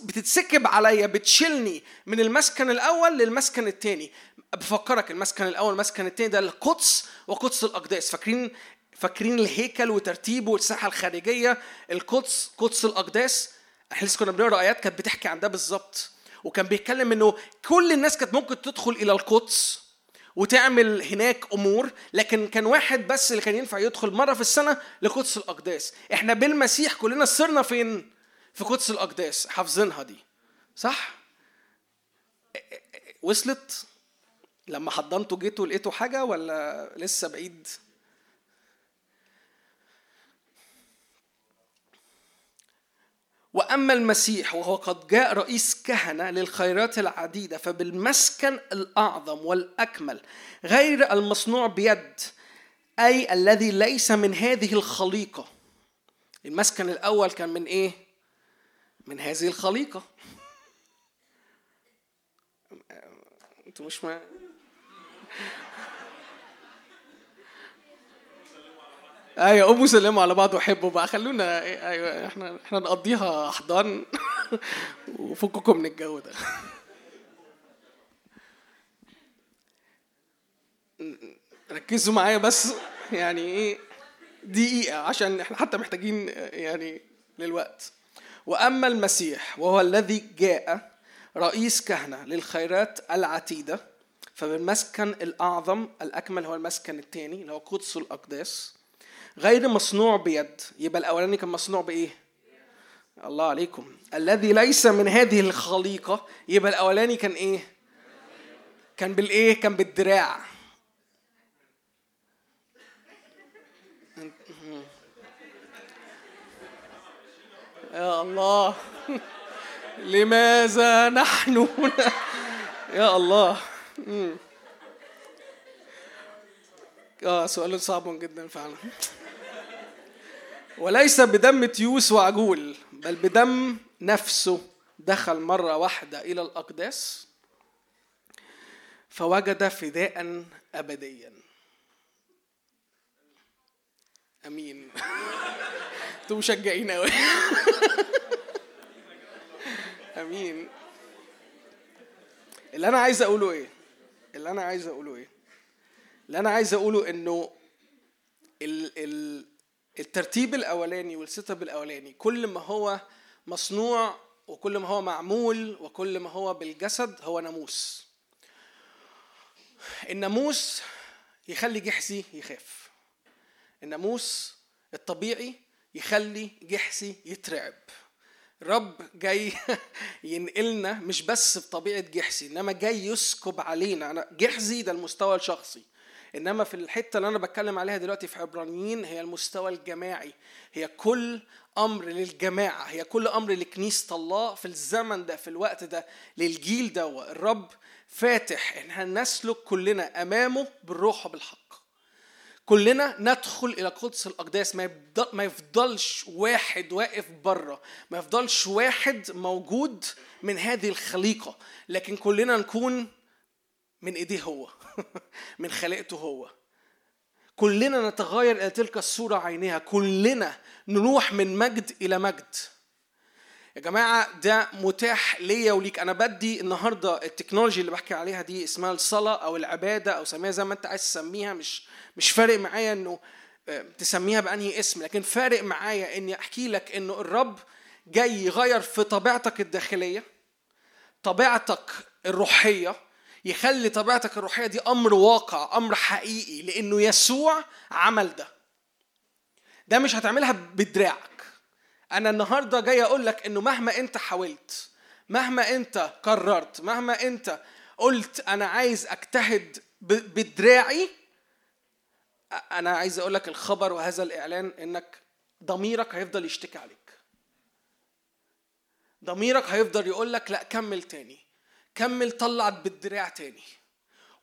بتتسكب عليا بتشيلني من المسكن الأول للمسكن الثاني بفكرك المسكن الأول المسكن الثاني ده القدس وقدس الأقداس. فاكرين فاكرين الهيكل وترتيبه والساحة الخارجية؟ القدس قدس الأقداس. إحنا لسه كنا بنقرأ آيات كانت بتحكي عن ده بالظبط. وكان بيتكلم إنه كل الناس كانت ممكن تدخل إلى القدس. وتعمل هناك أمور لكن كان واحد بس اللي كان ينفع يدخل مرة في السنة لقدس الأقداس. إحنا بالمسيح كلنا صرنا فين؟ في قدس الأقداس حافظينها دي. صح؟ وصلت؟ لما حضنتوا جيتوا لقيتوا حاجة ولا لسه بعيد؟ وأما المسيح وهو قد جاء رئيس كهنة للخيرات العديدة فبالمسكن الأعظم والأكمل غير المصنوع بيد أي الذي ليس من هذه الخليقة. المسكن الأول كان من إيه؟ من هذه الخليقة. أنتوا مش ما أيوه قوموا سلموا على بعض وحبوا بقى. خلونا أيوه إحنا إحنا نقضيها احضان وفككم من الجو ده. ركزوا معايا بس يعني إيه دقيقة عشان إحنا حتى محتاجين يعني للوقت. وأما المسيح وهو الذي جاء رئيس كهنة للخيرات العتيدة فبالمسكن الأعظم الأكمل هو المسكن الثاني اللي هو قدس الأقداس غير مصنوع بيد. يبقى الأولاني كان مصنوع بإيه؟ الله عليكم. الذي ليس من هذه الخليقة يبقى الأولاني كان إيه؟ كان بالإيه؟ كان بالدراع. يا الله. لماذا نحن هنا؟ يا الله. آه سؤال صعب جدا فعلا. وليس بدم تيوس وعجول بل بدم نفسه دخل مرة واحدة إلى الأقداس فوجد فداء أبديا. أمين. أنتوا مشجعين قوي أمين. اللي أنا عايز أقوله إيه؟ اللي أنا عايز أقوله إيه؟ اللي أنا عايز أقوله إنه ال ال الترتيب الأولاني وال setup الأولاني كل ما هو مصنوع وكل ما هو معمول وكل ما هو بالجسد هو ناموس. الناموس يخلي جحسي يخاف. الناموس الطبيعي يخلي جحسي يترعب. رب جاي ينقلنا مش بس بطبيعة جحسي إنما جاي يسكب علينا. أنا جحزي ده المستوى الشخصي. إنما في الحتة اللي أنا بتكلم عليها دلوقتي في عبرانيين هي المستوى الجماعي. هي كل أمر للجماعة هي كل أمر لكنيسة الله في الزمن ده في الوقت ده للجيل ده. الرب فاتح إن هنسلك كلنا أمامه بالروح وبالحق. كلنا ندخل إلى قدس الأقداس. ما ما يفضلش واحد واقف بره. ما يفضلش واحد موجود من هذه الخليقة. لكن كلنا نكون من إيديه هو. من خلقته هو. كلنا نتغير إلى تلك الصورة عينها كلنا نروح من مجد إلى مجد. يا جماعة ده متاح ليا وليك. أنا بدي النهاردة التكنولوجي اللي بحكي عليها دي اسمها الصلاة أو العبادة أو سميها زي ما أنت عايز تسميها. مش مش فارق معايا إنه آه، تسميها بأنهي اسم. لكن فارق معايا إني أحكي لك إنه الرب جاي يغير في طبيعتك الداخلية طبيعتك الروحية يخلي طبيعتك الروحية دي أمر واقع أمر حقيقي لأنه يسوع عمل ده. ده مش هتعملها بدراعك. أنا النهارده جاي أقول لك إنه مهما أنت حاولت مهما أنت قررت مهما أنت قلت أنا عايز أجتهد بدراعي أنا عايز أقول لك الخبر وهذا الإعلان إنك ضميرك هيفضل يشتكي عليك. ضميرك هيفضل يقول لك لا كمل تاني. كمل طلع بالدراع تاني.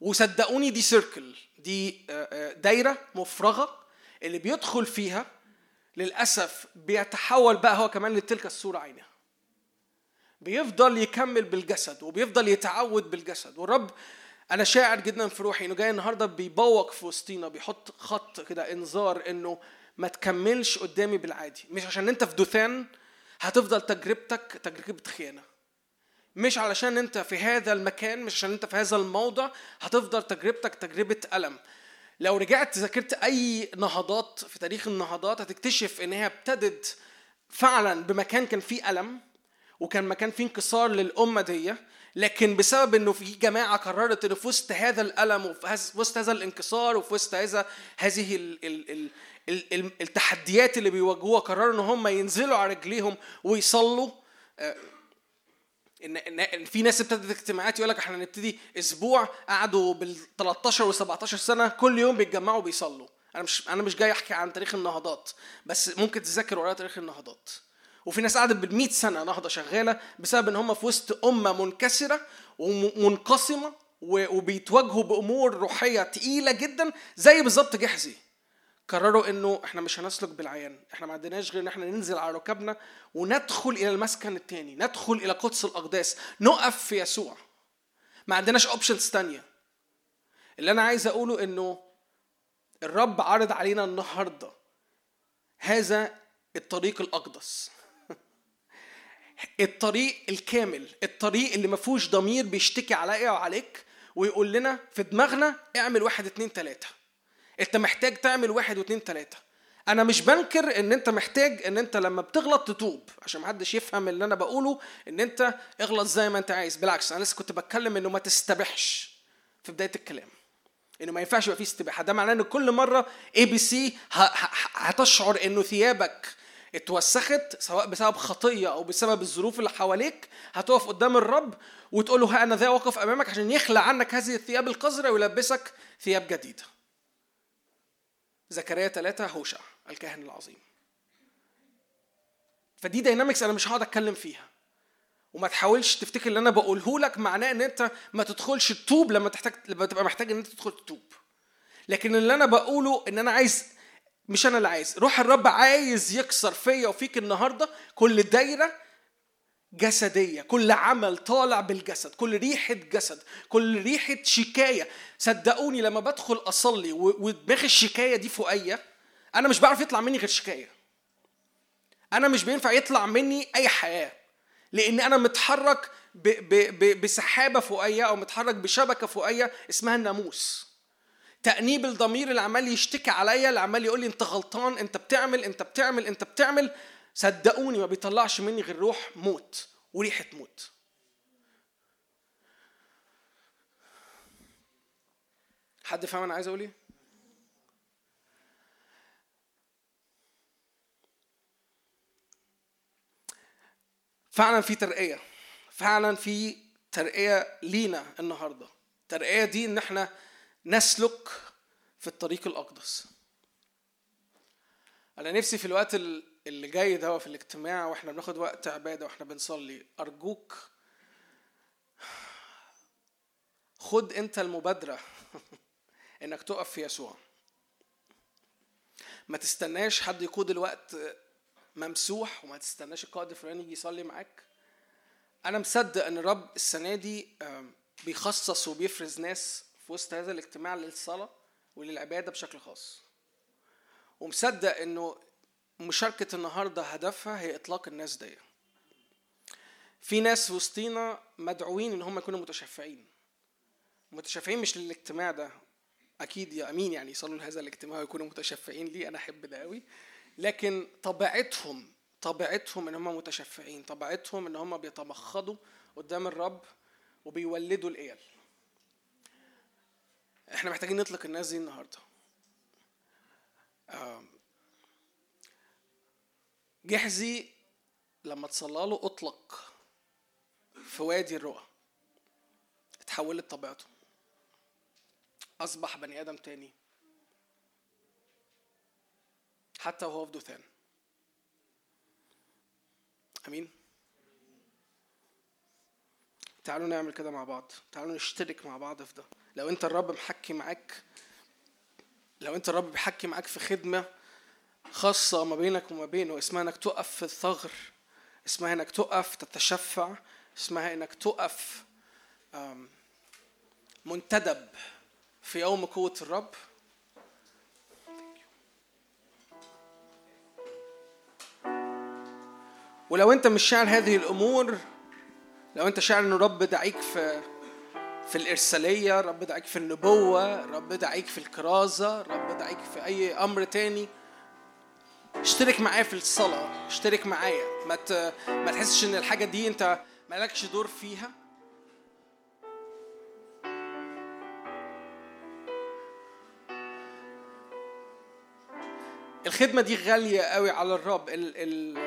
وصدقوني دي سيركل دي آه، آه، دايرة مفرغة اللي بيدخل فيها للأسف بيتحول بقى هو كمان لتلك الصورة عينها بيفضل يكمل بالجسد وبيفضل يتعود بالجسد. والرب أنا شاعر جدا في روحي إنه جاي النهاردة بيبوق في وسطينا بيحط خط كده إنذار إنه ما تكملش قدامي بالعادي. مش عشان أنت في دثان هتفضل تجربتك تجربة خيانة. مش علشان انت في هذا المكان مش عشان انت في هذا الموضع هتفضل تجربتك تجربة ألم. لو رجعت ذاكرت أي نهضات في تاريخ النهضات هتكتشف إن هي ابتدت فعلا بمكان كان فيه ألم وكان مكان فيه انكسار للأمة دي. لكن بسبب إنه في جماعة قررت إنه في وسط هذا الألم وفي وسط هذا الانكسار وفي وسط هذا هذه ال ال ال التحديات اللي بيواجهوها قرروا إن هم ينزلوا على رجليهم ويصلوا. آه، ان ان في ناس ابتدت اجتماعات يقول لك إحنا هنبتدي أسبوع قعدوا بال 13 و 17 سنة كل يوم بيتجمعوا بيصلوا أنا مش أنا مش جاي أحكي عن تاريخ النهضات بس ممكن تذاكر ورايا تاريخ النهضات. وفي ناس قعدت بال سنة نهضة شغالة بسبب إن هم في وسط أمة منكسرة ومنقسمة وبيتواجهوا بأمور روحية تقيلة جدا زي بالظبط جحزي. قرروا إنه إحنا مش هنسلك بالعيان. إحنا ما عندناش غير إن إحنا ننزل على ركبنا وندخل إلى المسكن الثاني ندخل إلى قدس الأقداس نقف في يسوع. ما عندناش اوبشنز تانية. اللي أنا عايز أقوله إنه الرب عرض علينا النهارده هذا الطريق الأقدس. الطريق الكامل الطريق اللي ما فيهوش ضمير بيشتكي عليا وعليك ويقول لنا في دماغنا اعمل واحد اتنين تلاتة. انت محتاج تعمل واحد واثنين ثلاثة أنا مش بنكر ان انت محتاج ان انت لما بتغلط تتوب عشان محدش يفهم اللي أنا بقوله ان انت اغلط زي ما انت عايز. بالعكس أنا لسه كنت بتكلم انه ما تستبحش في بداية الكلام. انه ما ينفعش يبقى فيه استباحة. ده معناه ان كل مرة A B C هتشعر إنه ثيابك اتوسخت سواء بسبب خطية أو بسبب الظروف اللي حواليك هتقف قدام الرب وتقول له ها أنا ذا واقف أمامك عشان يخلع عنك هذه الثياب القذرة ويلبسك ثياب جديدة. زكريا ثلاثة يهوشع الكاهن العظيم. فدي dynamics أنا مش هقعد أتكلم فيها. وما تحاولش تفتكر اللي أنا بقوله لك معناه إن أنت ما تدخلش تتوب لما تحتاج لما تبقى محتاج إن أنت تدخل تتوب لكن اللي أنا بقوله إن أنا عايز مش أنا اللي عايز روح الرب عايز يكسر فيا وفيك النهارده كل دايرة جسدية. كل عمل طالع بالجسد كل ريحة جسد كل ريحة شكاية. صدقوني لما بدخل أصلي ودماغ الشكاية دي فوقيا أنا مش بعرف يطلع مني غير شكاية. أنا مش بينفع يطلع مني أي حياة لأن أنا متحرك ب ب ب بسحابة فوقيا أو متحرك بشبكة فوقيا اسمها الناموس. تأنيب الضمير اللي عمال يشتكي عليا اللي عمال يقول لي أنت غلطان أنت بتعمل أنت بتعمل أنت بتعمل. صدقوني ما بيطلعش مني غير روح موت وريحة موت. حد فاهم أنا عايز أقول إيه؟ فعلا في ترقية. فعلا في ترقية لينا النهاردة. الترقية دي إن إحنا نسلك في الطريق الأقدس. أنا نفسي في الوقت اللي جاي ده في الاجتماع وإحنا بناخد وقت عبادة وإحنا بنصلي. أرجوك خد أنت المبادرة إنك تقف في يسوع. ما تستناش حد يقود الوقت ممسوح وما تستناش القائد الفلاني يجي يصلي معاك. أنا مصدق إن الرب السنة دي بيخصص وبيفرز ناس في وسط هذا الاجتماع للصلاة وللعبادة بشكل خاص. ومصدق إنه مشاركة النهاردة هدفها هي إطلاق الناس دي في ناس وسطينا مدعوين إن هم يكونوا متشفعين. متشفعين مش للاجتماع ده. أكيد يا أمين يعني يصلوا لهذا الاجتماع ويكونوا متشفعين ليه؟ أنا أحب ده قوي لكن طبيعتهم طبيعتهم إن هم متشفعين. طبيعتهم إن هم بيتمخضوا قدام الرب وبيولدوا الإيل إحنا محتاجين نطلق الناس دي النهارده. جحزي لما تصلى له اطلق في وادي الرؤى. اتحولت طبيعته. اصبح بني آدم تاني. حتى وهو في دثان امين؟ تعالوا نعمل كده مع بعض. تعالوا نشترك مع بعض في ده. لو انت الرب محكي معاك لو انت الرب بيحكي معاك في خدمة خاصة ما بينك وما بينه اسمها إنك تقف في الثغر اسمها إنك تقف تتشفع اسمها إنك تقف منتدب في يوم قوة الرب. ولو أنت مش شاعر هذه الأمور لو أنت شاعر إن الرب دعيك في في الإرسالية رب دعيك في النبوة رب دعيك في الكرازة رب دعيك في أي أمر تاني اشترك معايا في الصلاة. اشترك معايا. ما ما تحسش إن الحاجة دي أنت مالكش دور فيها؟ الخدمة دي غالية قوي على الرب. ال ال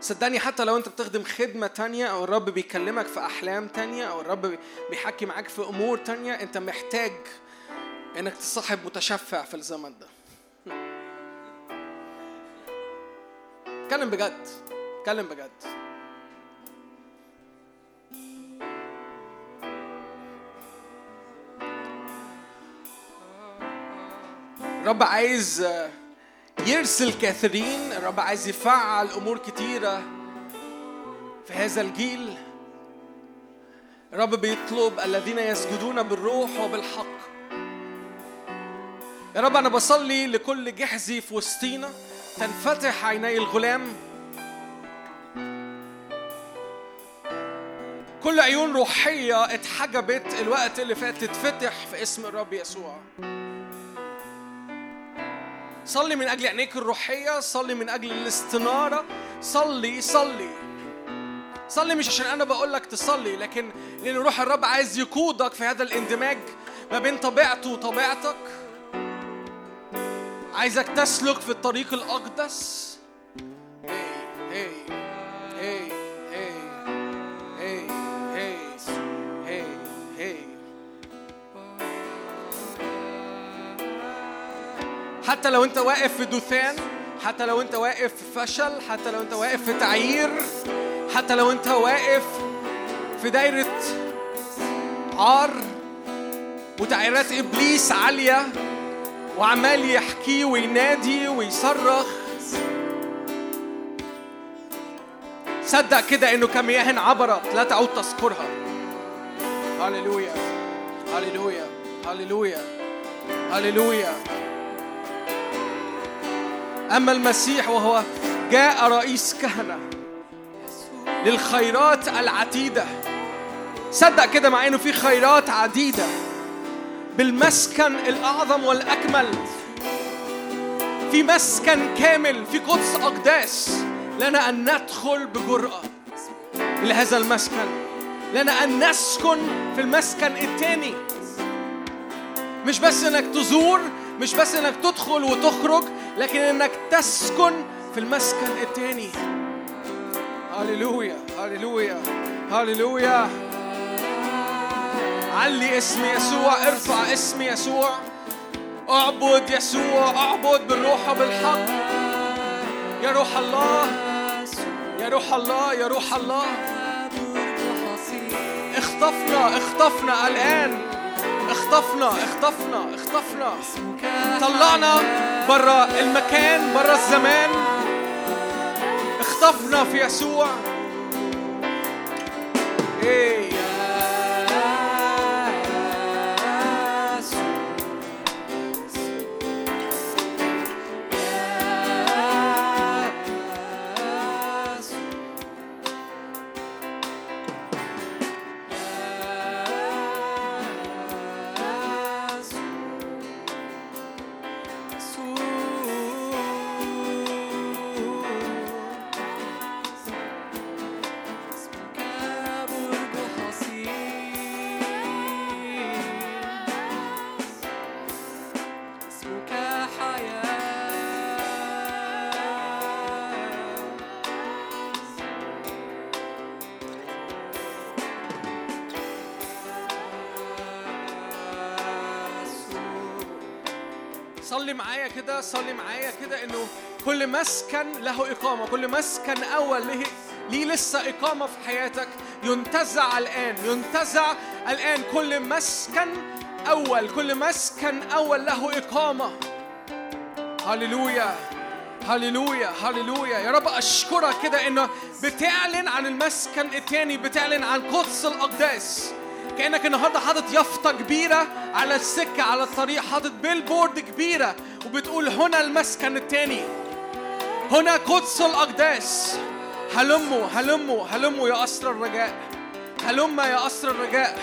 صدقني حتى لو أنت بتخدم خدمة تانية أو الرب بيكلمك في أحلام تانية أو الرب بيحكي معاك في أمور تانية أنت محتاج إنك تصاحب متشفع في الزمن ده. اتكلم بجد اتكلم بجد. رب عايز يرسل كثيرين الرب عايز يفعل أمور كتيرة في هذا الجيل. الرب بيطلب الذين يسجدون بالروح وبالحق. يا رب أنا بصلي لكل جحزي في وسطينا. تنفتح عيني الغلام. كل عيون روحية اتحجبت الوقت اللي فات تتفتح في اسم الرب يسوع. صلي من أجل عينيك الروحية صلي من أجل الاستنارة. صلي صلي. صلي مش عشان أنا بقول لك تصلي لكن لأن روح الرب عايز يقودك في هذا الاندماج ما بين طبيعته وطبيعتك. عايزك تسلك في الطريق الأقدس. حتى لو انت واقف في دثان حتى لو انت واقف في فشل حتى لو انت واقف في تعيير حتى لو انت واقف في دايرة عار وتعييرات إبليس عالية وعمال يحكي وينادي ويصرخ. صدق كده إنه كمياه عبرت لا تعود تذكرها. هللويا هللويا هللويا هللويا. أما المسيح وهو جاء رئيس كهنة للخيرات العتيدة. صدق كده مع إنه في خيرات عديدة. بالمسكن الأعظم والأكمل في مسكن كامل في قدس أقداس لنا أن ندخل بجرأة إلى هذا المسكن لنا أن نسكن في المسكن الثاني. مش بس إنك تزور مش بس إنك تدخل وتخرج لكن إنك تسكن في المسكن الثاني. هللويا هللويا هللويا. علي اسم يسوع ارفع اسم يسوع. اعبد يسوع اعبد بالروح وبالحق يا روح الله يا روح الله يا روح الله. اخطفنا اخطفنا الآن. اخطفنا اخطفنا اخطفنا. طلعنا برا المكان برا الزمان. اخطفنا في يسوع. إيه صلي معايا كده صلي معايا كده إنه كل مسكن له إقامة كل مسكن أول له ليه لسه إقامة في حياتك. ينتزع الآن ينتزع الآن. كل مسكن أول كل مسكن أول له إقامة. هللويا هللويا هللويا. يا رب أشكرك كده إنه بتعلن عن المسكن الثاني بتعلن عن قدس الأقداس. كأنك النهارده حاطط يافطة كبيرة على السكة على الطريق حاطط بيلبورد كبيرة وبتقول هنا المسكن الثاني هنا قدس الأقداس. هلموا هلموا هلموا يا قصر الرجاء. هلم يا قصر الرجاء.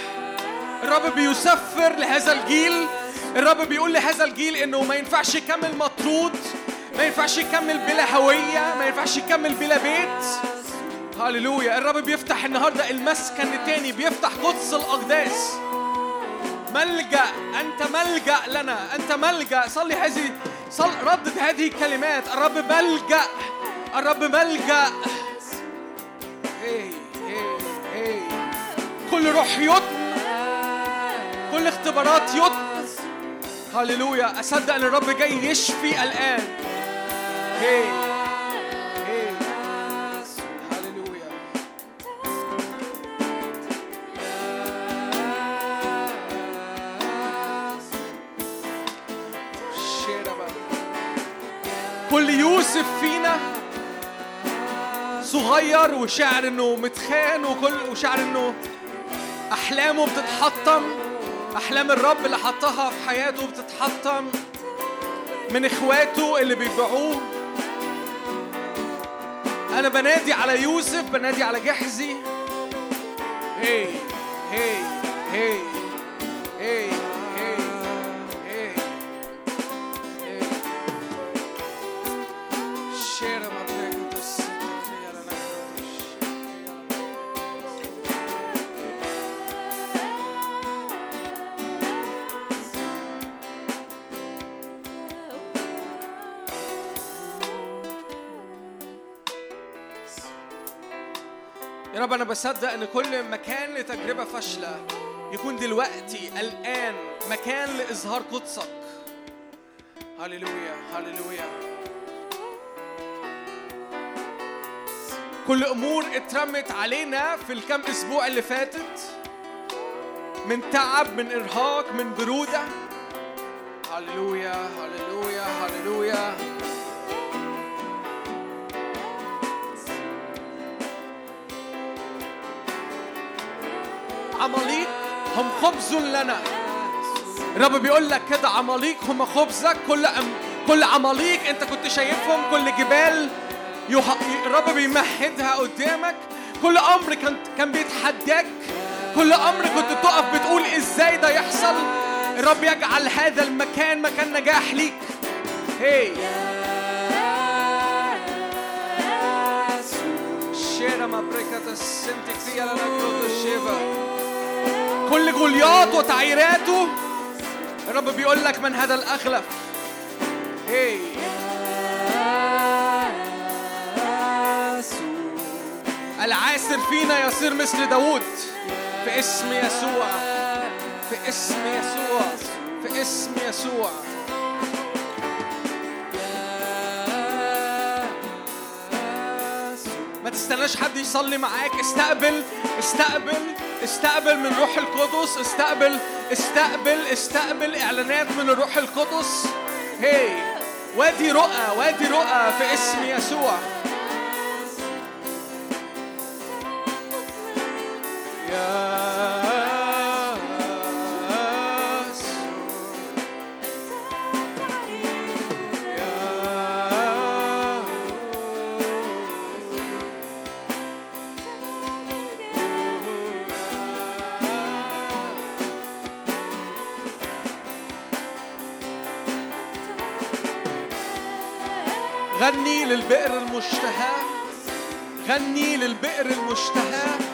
الرب بيسفر لهذا الجيل. الرب بيقول لهذا الجيل إنه ما ينفعش يكمل مطرود ما ينفعش يكمل بلا هوية ما ينفعش يكمل بلا بيت. هللويا. الرب بيفتح النهارده المسكن التاني بيفتح قدس الأقداس. ملجأ أنت ملجأ لنا أنت ملجأ. صلي هذه صل ردد هذه الكلمات. الرب ملجأ الرب ملجأ. كل روح يط كل اختبارات يط هللويا. أصدق أن الرب جاي يشفي الآن. إيه كل يوسف فينا. صغير وشعر إنه متخان وكل وشعر إنه أحلامه بتتحطم. أحلام الرب اللي حطها في حياته بتتحطم. من إخواته اللي بيبيعوه. أنا بنادي على يوسف بنادي على جحزي هي هي هي هي. يا رب أنا بصدق إن كل مكان لتجربة فاشلة. يكون دلوقتي الآن مكان لإظهار قدسك. هللويا هللويا. كل أمور اترمت علينا في الكام أسبوع اللي فاتت. من تعب من إرهاق من برودة. هللويا هللويا هللويا. عماليق هم خبز لنا. الرب بيقول لك كده عماليق هم خبزك. كل أم كل عماليق انت كنت شايفهم كل جبال. الرب بيمهدها قدامك. كل أمر كان كان بيتحداك. كل أمر كنت تقف بتقول إزاي ده يحصل. الرب يجعل هذا المكان مكان نجاح ليك. هي شيرا ما بريكة السمت كتير. على نكروت الشيفا كل جوليات وتعييراته. الرب بيقول لك من هذا الأغلب. هي العاسر فينا يصير مثل داوود. في اسم يسوع. في اسم يسوع. في اسم يسوع. ما تستناش حد يصلي معاك. استقبل استقبل استقبل من روح القدس. استقبل استقبل استقبل إعلانات من الروح القدس. هي وادي رؤى وادي رؤى في اسم يسوع. غني للبئر المشتهى. غني للبئر المشتهى.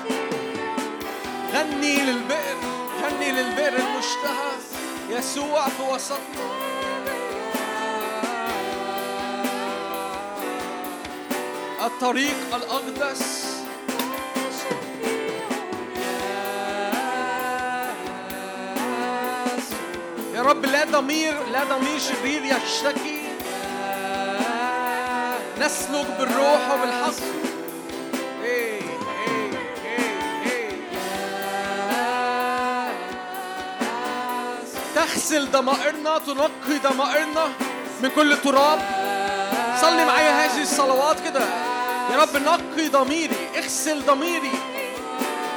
غني للبئر غني للبئر المشتهى. يسوع في وسطنا. الطريق الأقدس. يا رب لا ضمير لا ضمير شرير يشتكي. نسلك بالروح وبالحق تغسل ضمائرنا تنقي ضمائرنا من كل تراب صلي معايا هذه الصلوات كده. يا رب نقي ضميري اغسل ضميري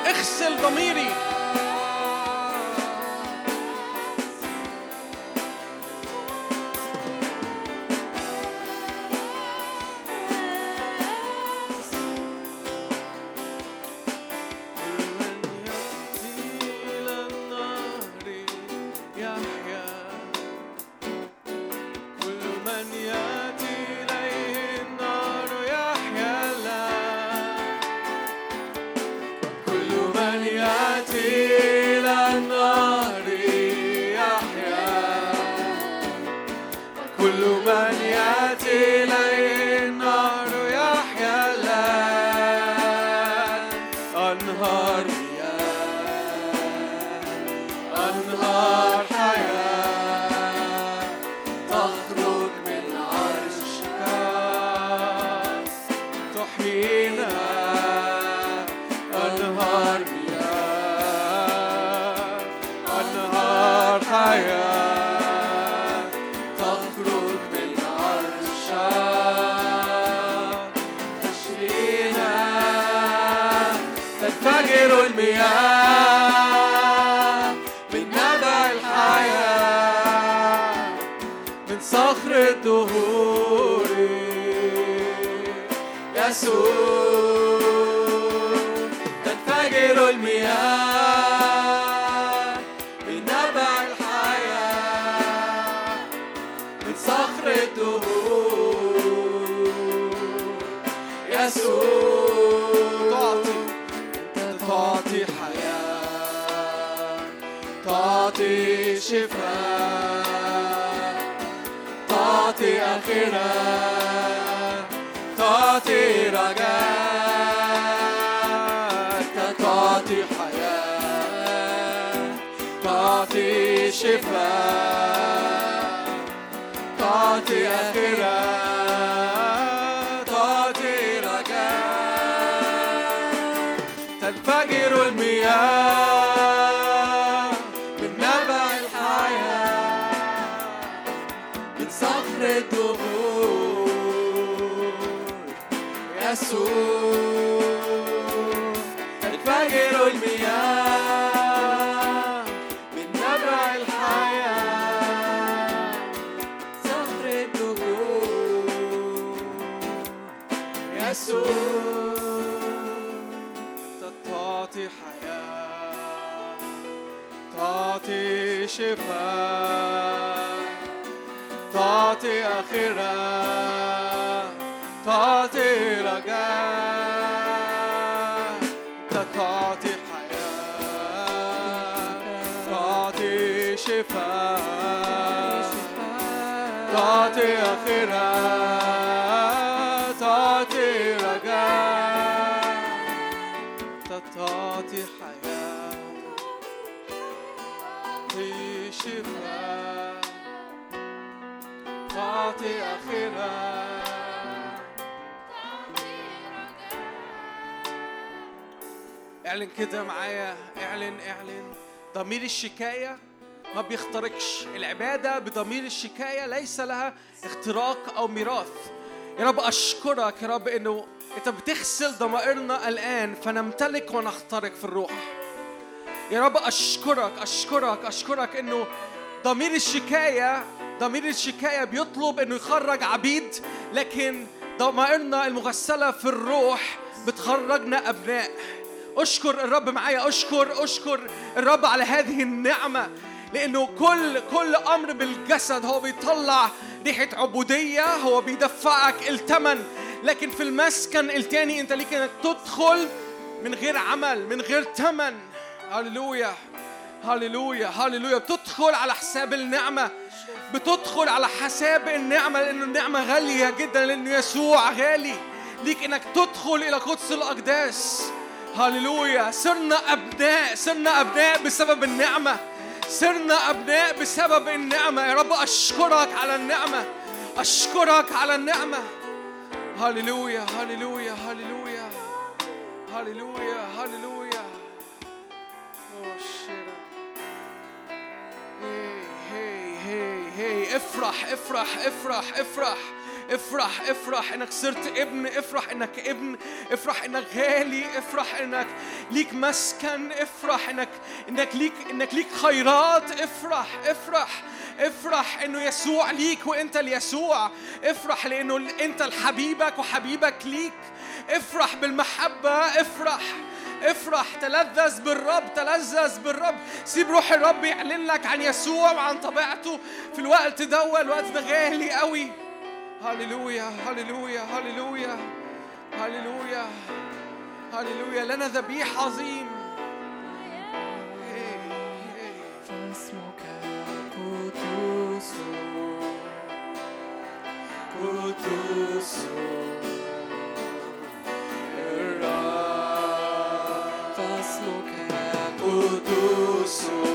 اغسل ضميري. الشكاية ما بيخترقش. العبادة بضمير الشكاية ليس لها اختراق أو ميراث. يا رب أشكرك يا رب إنه أنت بتغسل ضمائرنا الآن فنمتلك ونخترق في الروح. يا رب أشكرك أشكرك أشكرك إنه ضمير الشكاية ضمير الشكاية بيطلب إنه يخرج عبيد لكن ضمائرنا المغسلة في الروح بتخرجنا أبناء. أشكر الرب معايا أشكر أشكر الرب على هذه النعمة. لأنه كل كل أمر بالجسد هو بيطلع ريحة عبودية هو بيدفعك الثمن لكن في المسكن التاني أنت ليك إنك تدخل من غير عمل من غير ثمن هللويا هللويا هللويا. بتدخل على حساب النعمة بتدخل على حساب النعمة لأن النعمة غالية جدا لأن يسوع غالي. ليك إنك تدخل إلى قدس الأقداس. هللويا. صرنا أبناء صرنا أبناء بسبب النعمة. صرنا أبناء بسبب النعمة. يا رب أشكرك على النعمة. أشكرك على النعمة. هللويا هللويا هللويا. هللويا هللويا. هي هي هي افرح افرح افرح افرح. افرح انك صرت ابن افرح انك ابن افرح انك غالي افرح انك ليك مسكن افرح انك انك ليك انك ليك خيرات. افرح افرح افرح انه يسوع ليك وانت ليسوع افرح لأنه انت لحبيبك وحبيبك ليك. افرح بالمحبة افرح افرح. تلذذ بالرب تلذذ بالرب. سيب روح الرب يعلن لك عن يسوع وعن طبيعته في الوقت ده الوقت ده غالي قوي. هللويا هللويا هللويا هللويا هللويا لنا ذبيح عظيم. فاسمك قدوس قدوس الرب فاسمك قدوس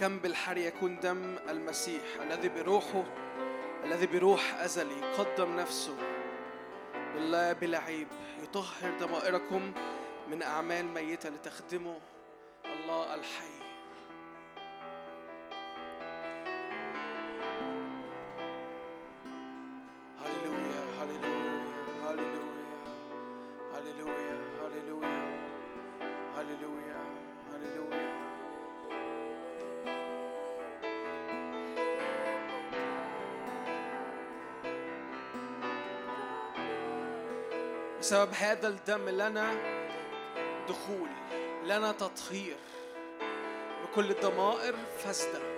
كم بالحر يكون دم المسيح الذي بروحه الذي بروح أزلي قدم نفسه لله بلا عيب يطهر ضمائركم من أعمال ميتة لتخدمه الله الحي. بسبب هذا الدم لنا دخول لنا تطهير بكل الضمائر فاسدة.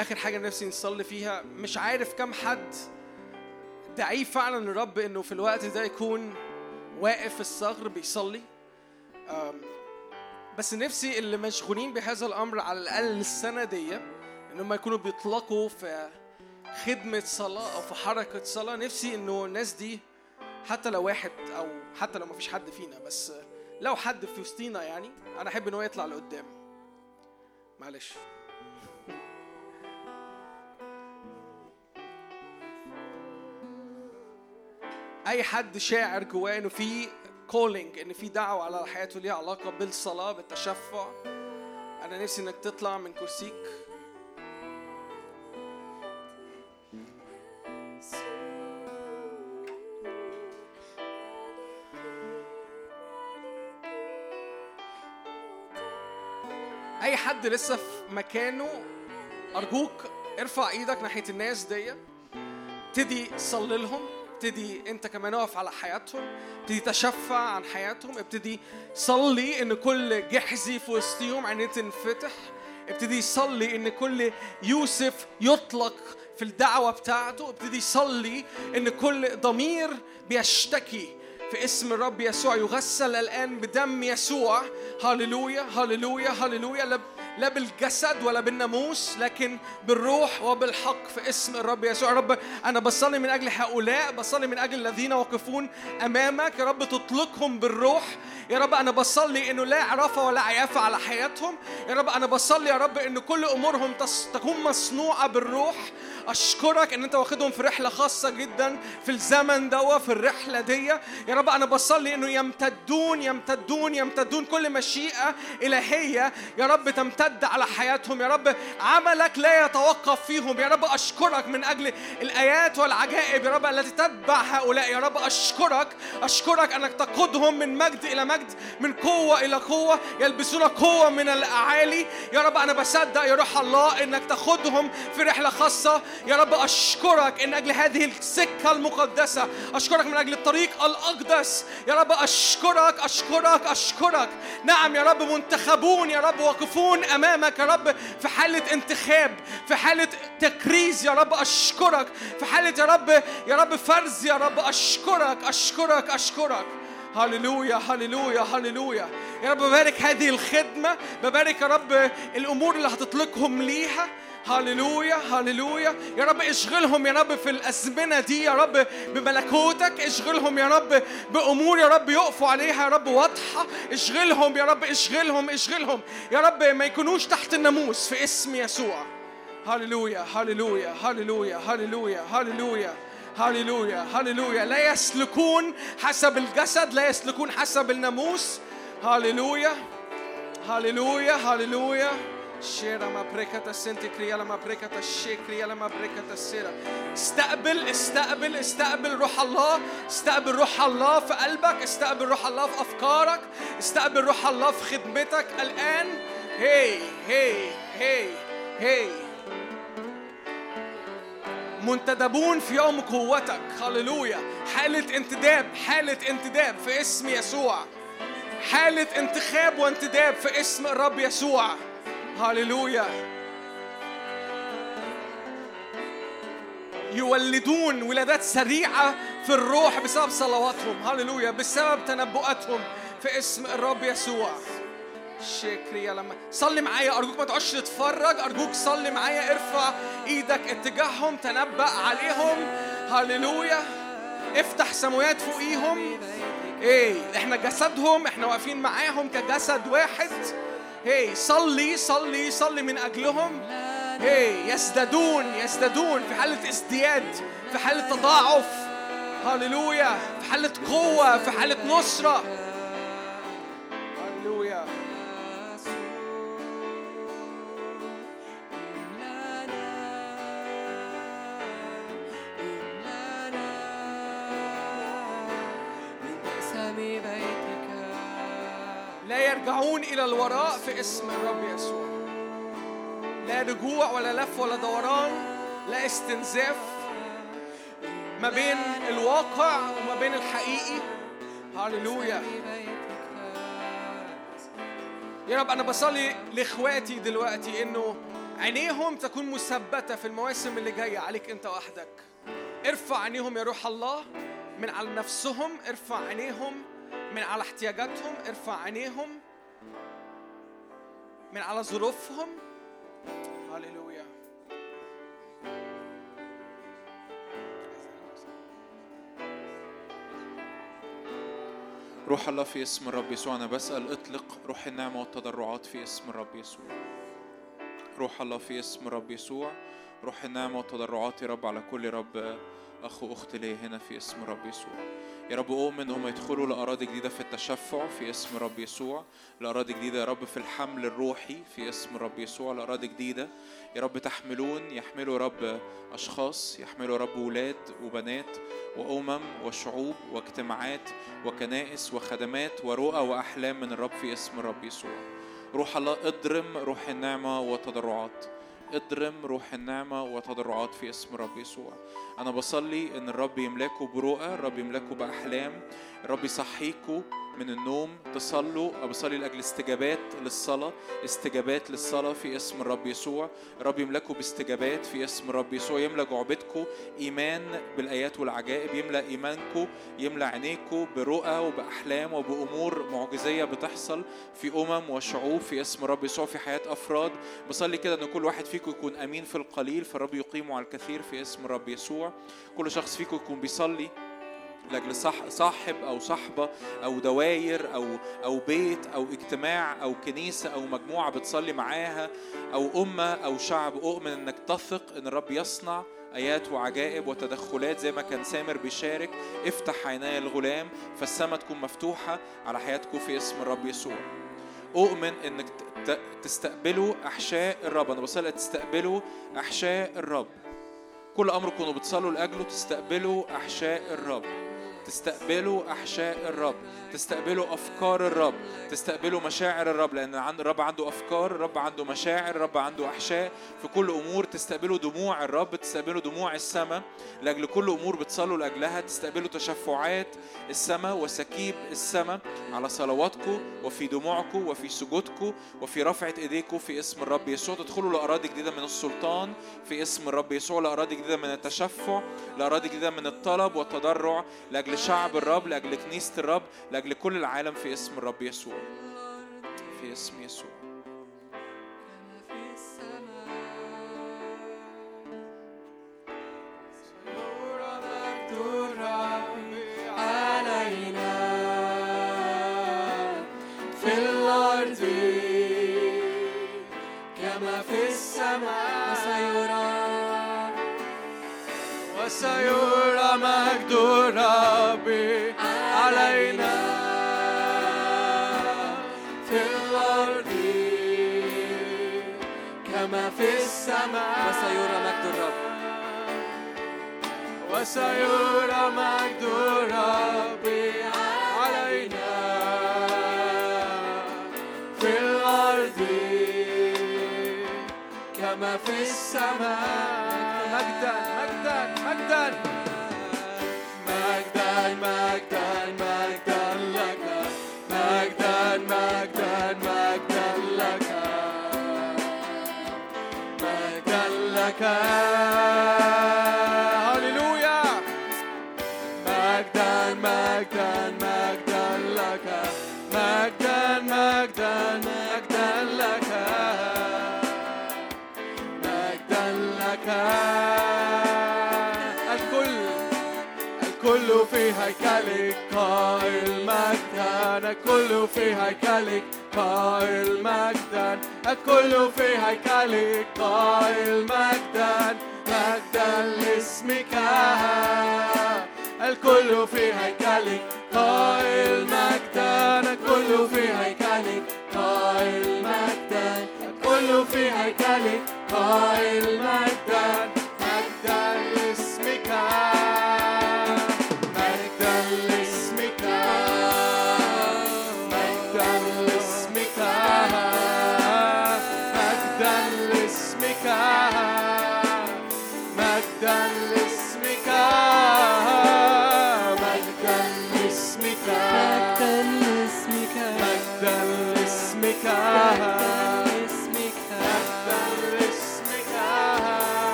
آخر حاجة نفسي نصلي فيها. مش عارف كم حد دعيه فعلا الرب إنه في الوقت ده يكون واقف في الثغر بيصلي. بس نفسي اللي مشغولين بهذا الأمر على الأقل السنة دي إن هم يكونوا بيطلقوا في خدمة صلاة أو في حركة صلاة. نفسي إنه الناس دي حتى لو واحد أو حتى لو ما فيش حد فينا بس لو حد في وسطينا يعني أنا أحب ان هو يطلع لقدام. معلش. أي حد شاعر جواه إنه في كولينج ان في دعوة على حياته ليها علاقة بالصلاة بالتشفع. أنا نفسي إنك تطلع من كرسيك. أي حد لسه في مكانه أرجوك ارفع إيدك ناحية الناس دي ابتدي صلي لهم. ابتدي انت كمان اقف على حياتهم ابتدي تشفع عن حياتهم ابتدي صلي ان كل جحزي في وسطهم عينيه تنفتح ابتدي صلي ان كل يوسف يطلق في الدعوة بتاعته ابتدي صلي ان كل ضمير بيشتكي في اسم الرب يسوع يغسل الآن بدم يسوع. هللويا هللويا هللويا. لا بالجسد ولا بالناموس لكن بالروح وبالحق في اسم الرب يسوع. رب أنا بصلي من أجل هؤلاء بصلي من أجل الذين واقفون أمامك. يا رب تطلقهم بالروح. يا رب أنا بصلي إنه لا عرفة ولا عيافة على حياتهم. يا رب أنا بصلي يا رب إن كل أمورهم تكون مصنوعة بالروح. أشكرك إن أنت واخدهم في رحلة خاصة جدا في الزمن دوا في الرحلة دي. يا رب أنا بصلي إنه يمتدون يمتدون يمتدون كل مشيئة إلهية. يا رب تمتد على حياتهم. يا رب عملك لا يتوقف فيهم. يا رب أشكرك من أجل الآيات والعجائب. يا رب التي تتبع هؤلاء. يا رب أشكرك. أشكرك أنك تقودهم من مجد إلى مجد من قوة إلى قوة. يلبسون قوة من الأعالي. يا رب أنا بصدق يا روح الله إنك تاخدهم في رحلة خاصة. يا رب أشكرك إن أجل هذه السكة المقدسة. أشكرك من أجل الطريق الأقدس. يا رب أشكرك. أشكرك. أشكرك. نعم يا رب منتخبون يا رب واقفون أمامك يا رب في حالة انتخاب في حالة تكريز يا رب أشكرك في حالة يا رب يا رب فرز يا رب أشكرك أشكرك أشكرك. هللويا هللويا هللويا. يا رب ببارك هذه الخدمة ببارك يا رب الأمور اللي هتطلقهم ليها. هللويا هللويا. يا رب اشغلهم يا رب في الأزمنة دي يا رب بملكوتك. اشغلهم يا رب بأمور يا رب يقفوا عليها يا رب واضحة. اشغلهم يا رب اشغلهم اشغلهم. يا رب ما يكونوش تحت الناموس في اسم يسوع. هللويا هللويا هللويا هللويا هللويا هللويا هللويا. لا يسلكون حسب الجسد لا يسلكون حسب الناموس. هللويا هللويا هللويا. شيرا ما بريكتا سنتي كريا لما بريكتا شيكريا لما بريكتا سيرا استقبل استقبل استقبل روح الله استقبل روح الله في قلبك استقبل روح الله في افكارك استقبل روح الله في خدمتك الان هي هي هي هي منتدبون في يوم قوتك هللويا حالة انتداب حالة انتداب في اسم يسوع حالة انتخاب وانتداب في اسم الرب يسوع هللويا يولدون ولادات سريعة في الروح بسبب صلواتهم. هللويا بسبب تنبؤاتهم في اسم الرب يسوع. شكري لما. صلي معايا أرجوك ما تقعدش تتفرج. أرجوك صلي معايا ارفع إيدك اتجاههم تنبأ عليهم. هللويا افتح سماوات فوقيهم. إيه إحنا جسدهم إحنا واقفين معاهم كجسد واحد. هي صلي صلي صلي من أجلهم. هي يزدادون يزدادون في حالة ازدياد في حالة تضاعف. هللويا في حالة قوة في حالة نصرة. هللويا بيتك لا يرجعون إلى الوراء في اسم الرب يسوع. لا رجوع ولا لف ولا دوران لا استنزاف ما بين الواقع وما بين الحقيقي. هللويا. يا رب أنا بصلي لإخواتي دلوقتي إنه عينيهم تكون مثبتة في المواسم اللي جاية عليك أنت وحدك. ارفع عينيهم يا روح الله من على نفسهم ارفع عينيهم من على احتياجاتهم ارفع عينيهم. من على ظروفهم. هللويا. روح الله في اسم الرب يسوع أنا بسأل اطلق روح النعمة والتضرعات في اسم الرب يسوع. روح الله في اسم الرب يسوع روح النعمة والتضرعات يا رب على كل رب. أخ وأخت ليه هنا في اسم الرب يسوع. يا رب أؤمن هم يدخلوا لأراضي جديدة في التشفع في اسم الرب يسوع. لأراضي جديدة يا رب في الحمل الروحي في اسم الرب يسوع. لأراضي جديدة يا رب تحملون يحملوا رب أشخاص يحملوا رب ولاد وبنات وأمم وشعوب واجتماعات وكنائس وخدمات ورؤى وأحلام من الرب في اسم الرب يسوع. روح الله اضرم روح النعمة وتضرعات اضرم روح النعمة وتضرعات في اسم الرب يسوع. أنا بصلي إن الرب يملاكوا برؤى الرب يملاكوا بأحلام الرب يصحيكوا من النوم. تصلوا بصلي لأجل استجابات للصلاة استجابات للصلاة في اسم الرب يسوع. الرب يملكوا باستجابات في اسم الرب يسوع. يملى جعبتكم إيمان بالآيات والعجائب يملى إيمانكم يملى عينيكم برؤى وبأحلام وبأمور معجزية بتحصل في أمم وشعوب في اسم الرب يسوع في حياة أفراد. بصلي كده إن كل واحد فيكم يكون أمين في القليل فالرب يقيمه على الكثير في اسم الرب يسوع. كل شخص فيكم يكون بيصلي لأجل صح صاحب أو صاحبة أو دواير أو أو بيت أو اجتماع أو كنيسة أو مجموعة بتصلي معاها أو أمة أو شعب. أؤمن إنك تثق إن الرب يصنع آيات وعجائب وتدخلات زي ما كان سامر بيشارك. افتح عيني الغلام فالسماء تكون مفتوحة على حياتكم في اسم الرب يسوع. ت- ت- تستقبلوا أحشاء الرب. أنا بصلي تستقبلوا أحشاء الرب. كل أمر كنتوا بتصلوا لأجله تستقبلوا أحشاء الرب. تستقبلوا أحشاء الرب تستقبلوا أفكار الرب تستقبلوا مشاعر الرب عند الرب عنده أفكار الرب عنده مشاعر الرب عنده أحشاء. في كل أمور تستقبلوا دموع الرب تستقبلوا دموع السماء. لأجل كل أمور بتصلوا لأجلها تستقبلوا تشفعات السماء وسكيب السماء على صلواتكم وفي دموعكم وفي سجودكم وفي رفعة إيديكم في اسم الرب يسوع. تدخلوا لأراضي جديدة من السلطان في اسم الرب يسوع لأراضي جديدة من التشفع لأراضي جديدة من الطلب والتضرع. لاجل شعب الرب لأجل كنيسة الرب لأجل كل العالم في اسم الرب يسوع. في اسم يسوع. وسيرى مجد الرب السماء. وسيرى مجد الرب. وسيرى مجد الرب علينا في الأرض كما في السماء. مجدا مجدا مجدا مجدا. الكل في هيكلك قائل مجدا. الكل في هيكلك قائل مجدا. مجدا لاسمك. الكل في هيكلك قائل مجدا. الكل في هيكلك قائل مجدا. الكل في هيكلك قائل مجدا. مجدا لاسمك.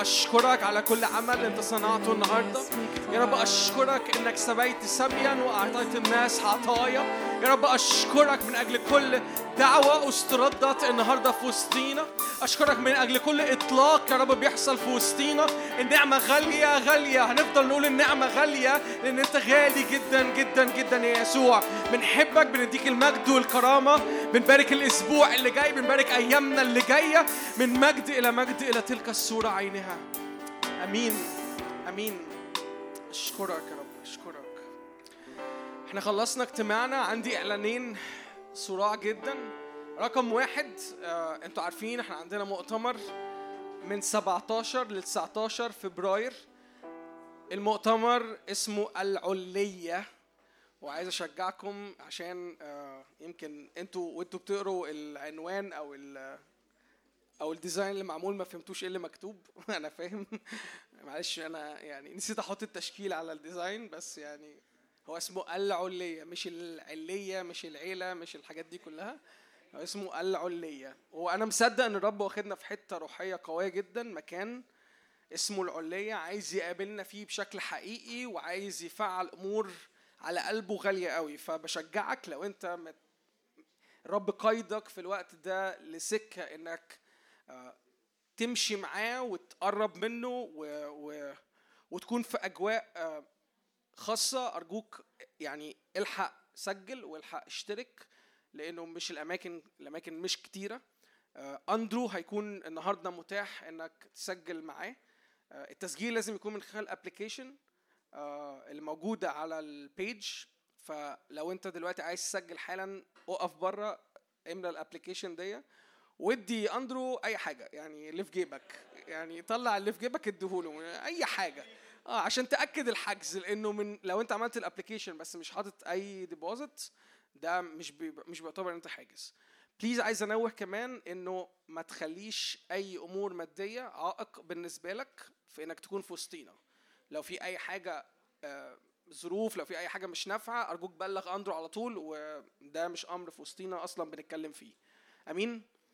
أشكرك على كل عمل أنت صنعته النهارده. يا رب أشكرك إنك سبيت سبيا وأعطيت الناس عطايا. يا رب أشكرك من أجل كل دعوة استردت النهارده في وسطينا. أشكرك من أجل كل إطلاق يا رب بيحصل في وسطينا. النعمة غالية غالية. هنفضل نقول النعمة غالية لأن أنت غالي جدا جدا جدا يا يسوع. بنحبك بنديك المجد والكرامة. بنبارك الأسبوع اللي جاي بنبارك أيامنا اللي جاية. من مجد إلى مجد إلى تلك الصورة عينها. أمين. أمين. أشكرك يا رب. أشكرك. إحنا خلصنا اجتماعنا. عندي إعلانين صراع جدا. رقم واحد آه، أنتوا عارفين إحنا عندنا مؤتمر من 17 ل 19 فبراير. المؤتمر اسمه العلية. وعايز أشجعكم عشان آه، يمكن أنتوا وأنتوا بتقروا العنوان أو أو ال design اللي معمول ما فهمتوش إيه اللي مكتوب. أنا فاهم. معلش أنا يعني نسيت أحط التشكيل على ال design بس يعني هو اسمه العلية مش العلية مش العيلة مش الحاجات دي كلها. هو اسمه العلية وأنا مصدق إن الرب واخدنا في حتة روحية قوية جدا مكان اسمه العلية عايز يقابلنا فيه بشكل حقيقي وعايز يفعل أمور على قلبه غالية قوي. فبشجعك لو أنت مت... الرب قيدك في الوقت ده لسكة إنك تمشي معاه وتقرب منه و... و... وتكون في أجواء آه، خاصة. أرجوك يعني الحق سجل والحق اشترك لأنه مش الأماكن الأماكن مش كتيرة. آه، أندرو هيكون النهاردة متاح إنك تسجل معاه. آه، التسجيل لازم يكون من خلال application اللي موجودة على ال page فلو أنت دلوقتي عايز تسجل حالا اقف بره املى ال application دي وادي اندرو اي حاجة يعني اللي في جيبك يعني طلع اللي في جيبك اديهوله اي حاجة. آه عشان تأكد الحجز لأنه من لو انت عملت ال application بس مش حاطط اي deposit ده مش بي مش بيعتبر ان انت حاجز. please عايز انوه كمان انه ما تخليش اي امور مادية عائق بالنسبة لك في انك تكون في وسطينا. لو في اي حاجة آه، ظروف لو في اي حاجة مش نافعة ارجوك بلغ اندرو على طول وده مش أمر في وسطينا أصلا بنتكلم فيه. امين؟